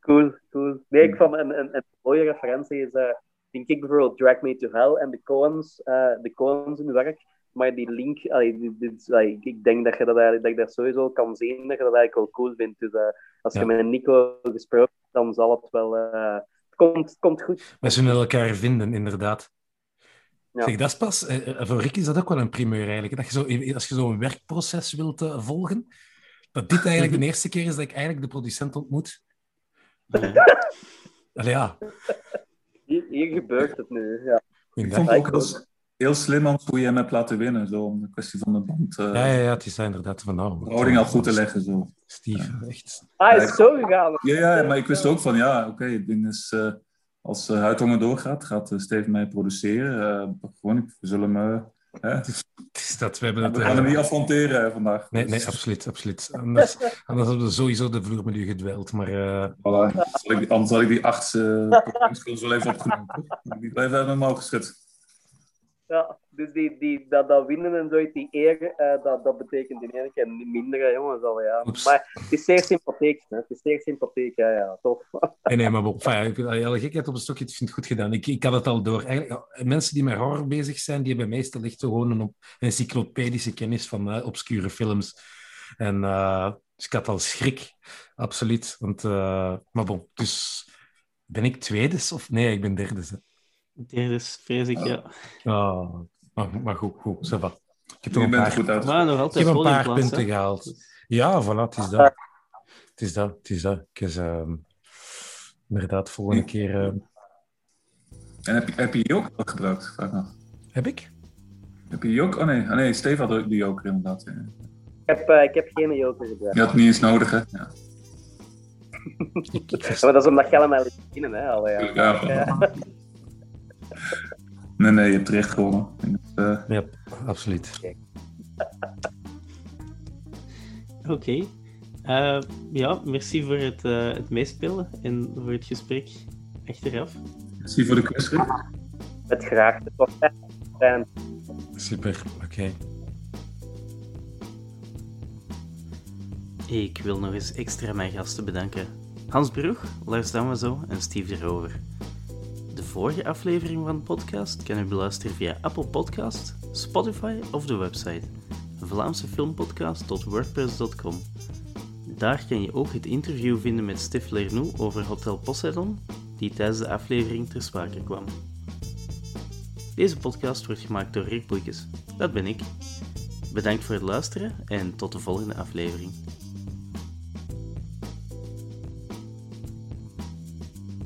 cool, cool. Nee, ik vond een, een, een mooie referentie is, uh, denk ik bijvoorbeeld Drag Me to Hell en de Coens, uh, de Coens in werk maar die link, allee, dit, dit, allee, ik denk dat je dat, eigenlijk, dat ik dat sowieso kan zien, dat je dat eigenlijk wel cool vindt. Dus uh, als Ja. je met Nico gesproken hebt, dan zal het wel... eh, het, komt, het komt goed. We zullen elkaar vinden, inderdaad. Ja. Zeg, dat is pas, eh, eh, voor Rick is dat ook wel een primeur eigenlijk. Dat je zo, als je zo'n werkproces wilt eh, volgen, dat dit eigenlijk de eerste keer is dat ik eigenlijk de producent ontmoet. Allee, ja, Hier, hier gebeurt het nu, ja. Ik vond het ook heel, heel slim Hans, hoe je hem hebt laten winnen. Zo, om de kwestie van de band. eh Ja, ja, ja, het is inderdaad van nou. de verhouding al goed te leggen. Zo. Steve, echt. Ah, is het zo gegaan? Ja, ja, maar ik wist ook van ja, oké, het ding is. eh, als uh, Huidhonger doorgaat, gaat uh, Steve mij produceren. Uh, gewoon, we zullen. Uh? Het is dat, we hebben het, we gaan hem niet affronteren vandaag. Nee, nee, absoluut, absoluut. Anders, anders hadden we sowieso de vloer met u gedweld. Maar, uh... voilà. zal ik, anders had ik die achtste probleemskills wel even opgenomen. Die blijven even omhoog geschud. Ja, dus die, die, dat, dat winnen en zoiets, die eer, uh, dat, dat betekent in één keer minder, jongens. Al, ja. Oeps. Maar het is zeer sympathiek. Hè. Het is zeer sympathiek, ja, ja, tof. Nee, nee, maar enfin, alle gekheid op een stokje, ik vind het goed gedaan. Ik, ik had het al door. Eigenlijk, mensen die met horror bezig zijn, die hebben meestal echt gewoon een, een encyclopedische kennis van uh, obscure films. En uh, dus ik had al schrik, absoluut. Want, maar bon, dus ben ik tweede of nee, ik ben derde. Derde is vrees ik, ja. Oh, maar, maar goed, goed, ça va. Ik heb Je toch een bent paar, goed uit. Maar nog altijd ik heb een paar podiumplaats, punten hè. gehaald. Ja, voilà, het is dat. Het is dat, het is dat. Ik is, uh, inderdaad volgende keer... Uh... En heb je, heb je joker gebruikt? Vraag nog. Heb ik? Heb je joker? Oh nee, oh, nee Steve had de joker inderdaad. Ja. Ik heb, uh, ik heb geen joker gebruikt. Je had het niet eens nodig, hè? Ja. ja, maar dat is omdat je allemaal liet beginnen, hè? Al, ja. Ja. Nee, nee, je hebt terecht gewonnen. Uh... Ja, absoluut. Oké. Okay. Uh, ja, merci voor het, uh, het meespelen en voor het gesprek achteraf. Merci voor de quiz, Rick. Met graag. Het was fijn. Super, oké. Okay. Ik wil nog eens extra mijn gasten bedanken. Hans Broeg, Lars Damwazo en Steve de Rover. Vorige aflevering van de podcast kan u beluisteren via Apple Podcast, Spotify of de website vlaamsefilmpodcast.wordpress.com. Daar kan je ook het interview vinden met Stef Lernoux over Hotel Poseidon, die tijdens de aflevering ter sprake kwam. Deze podcast wordt gemaakt door Rick Boeikes. Dat ben ik. Bedankt voor het luisteren en tot de volgende aflevering.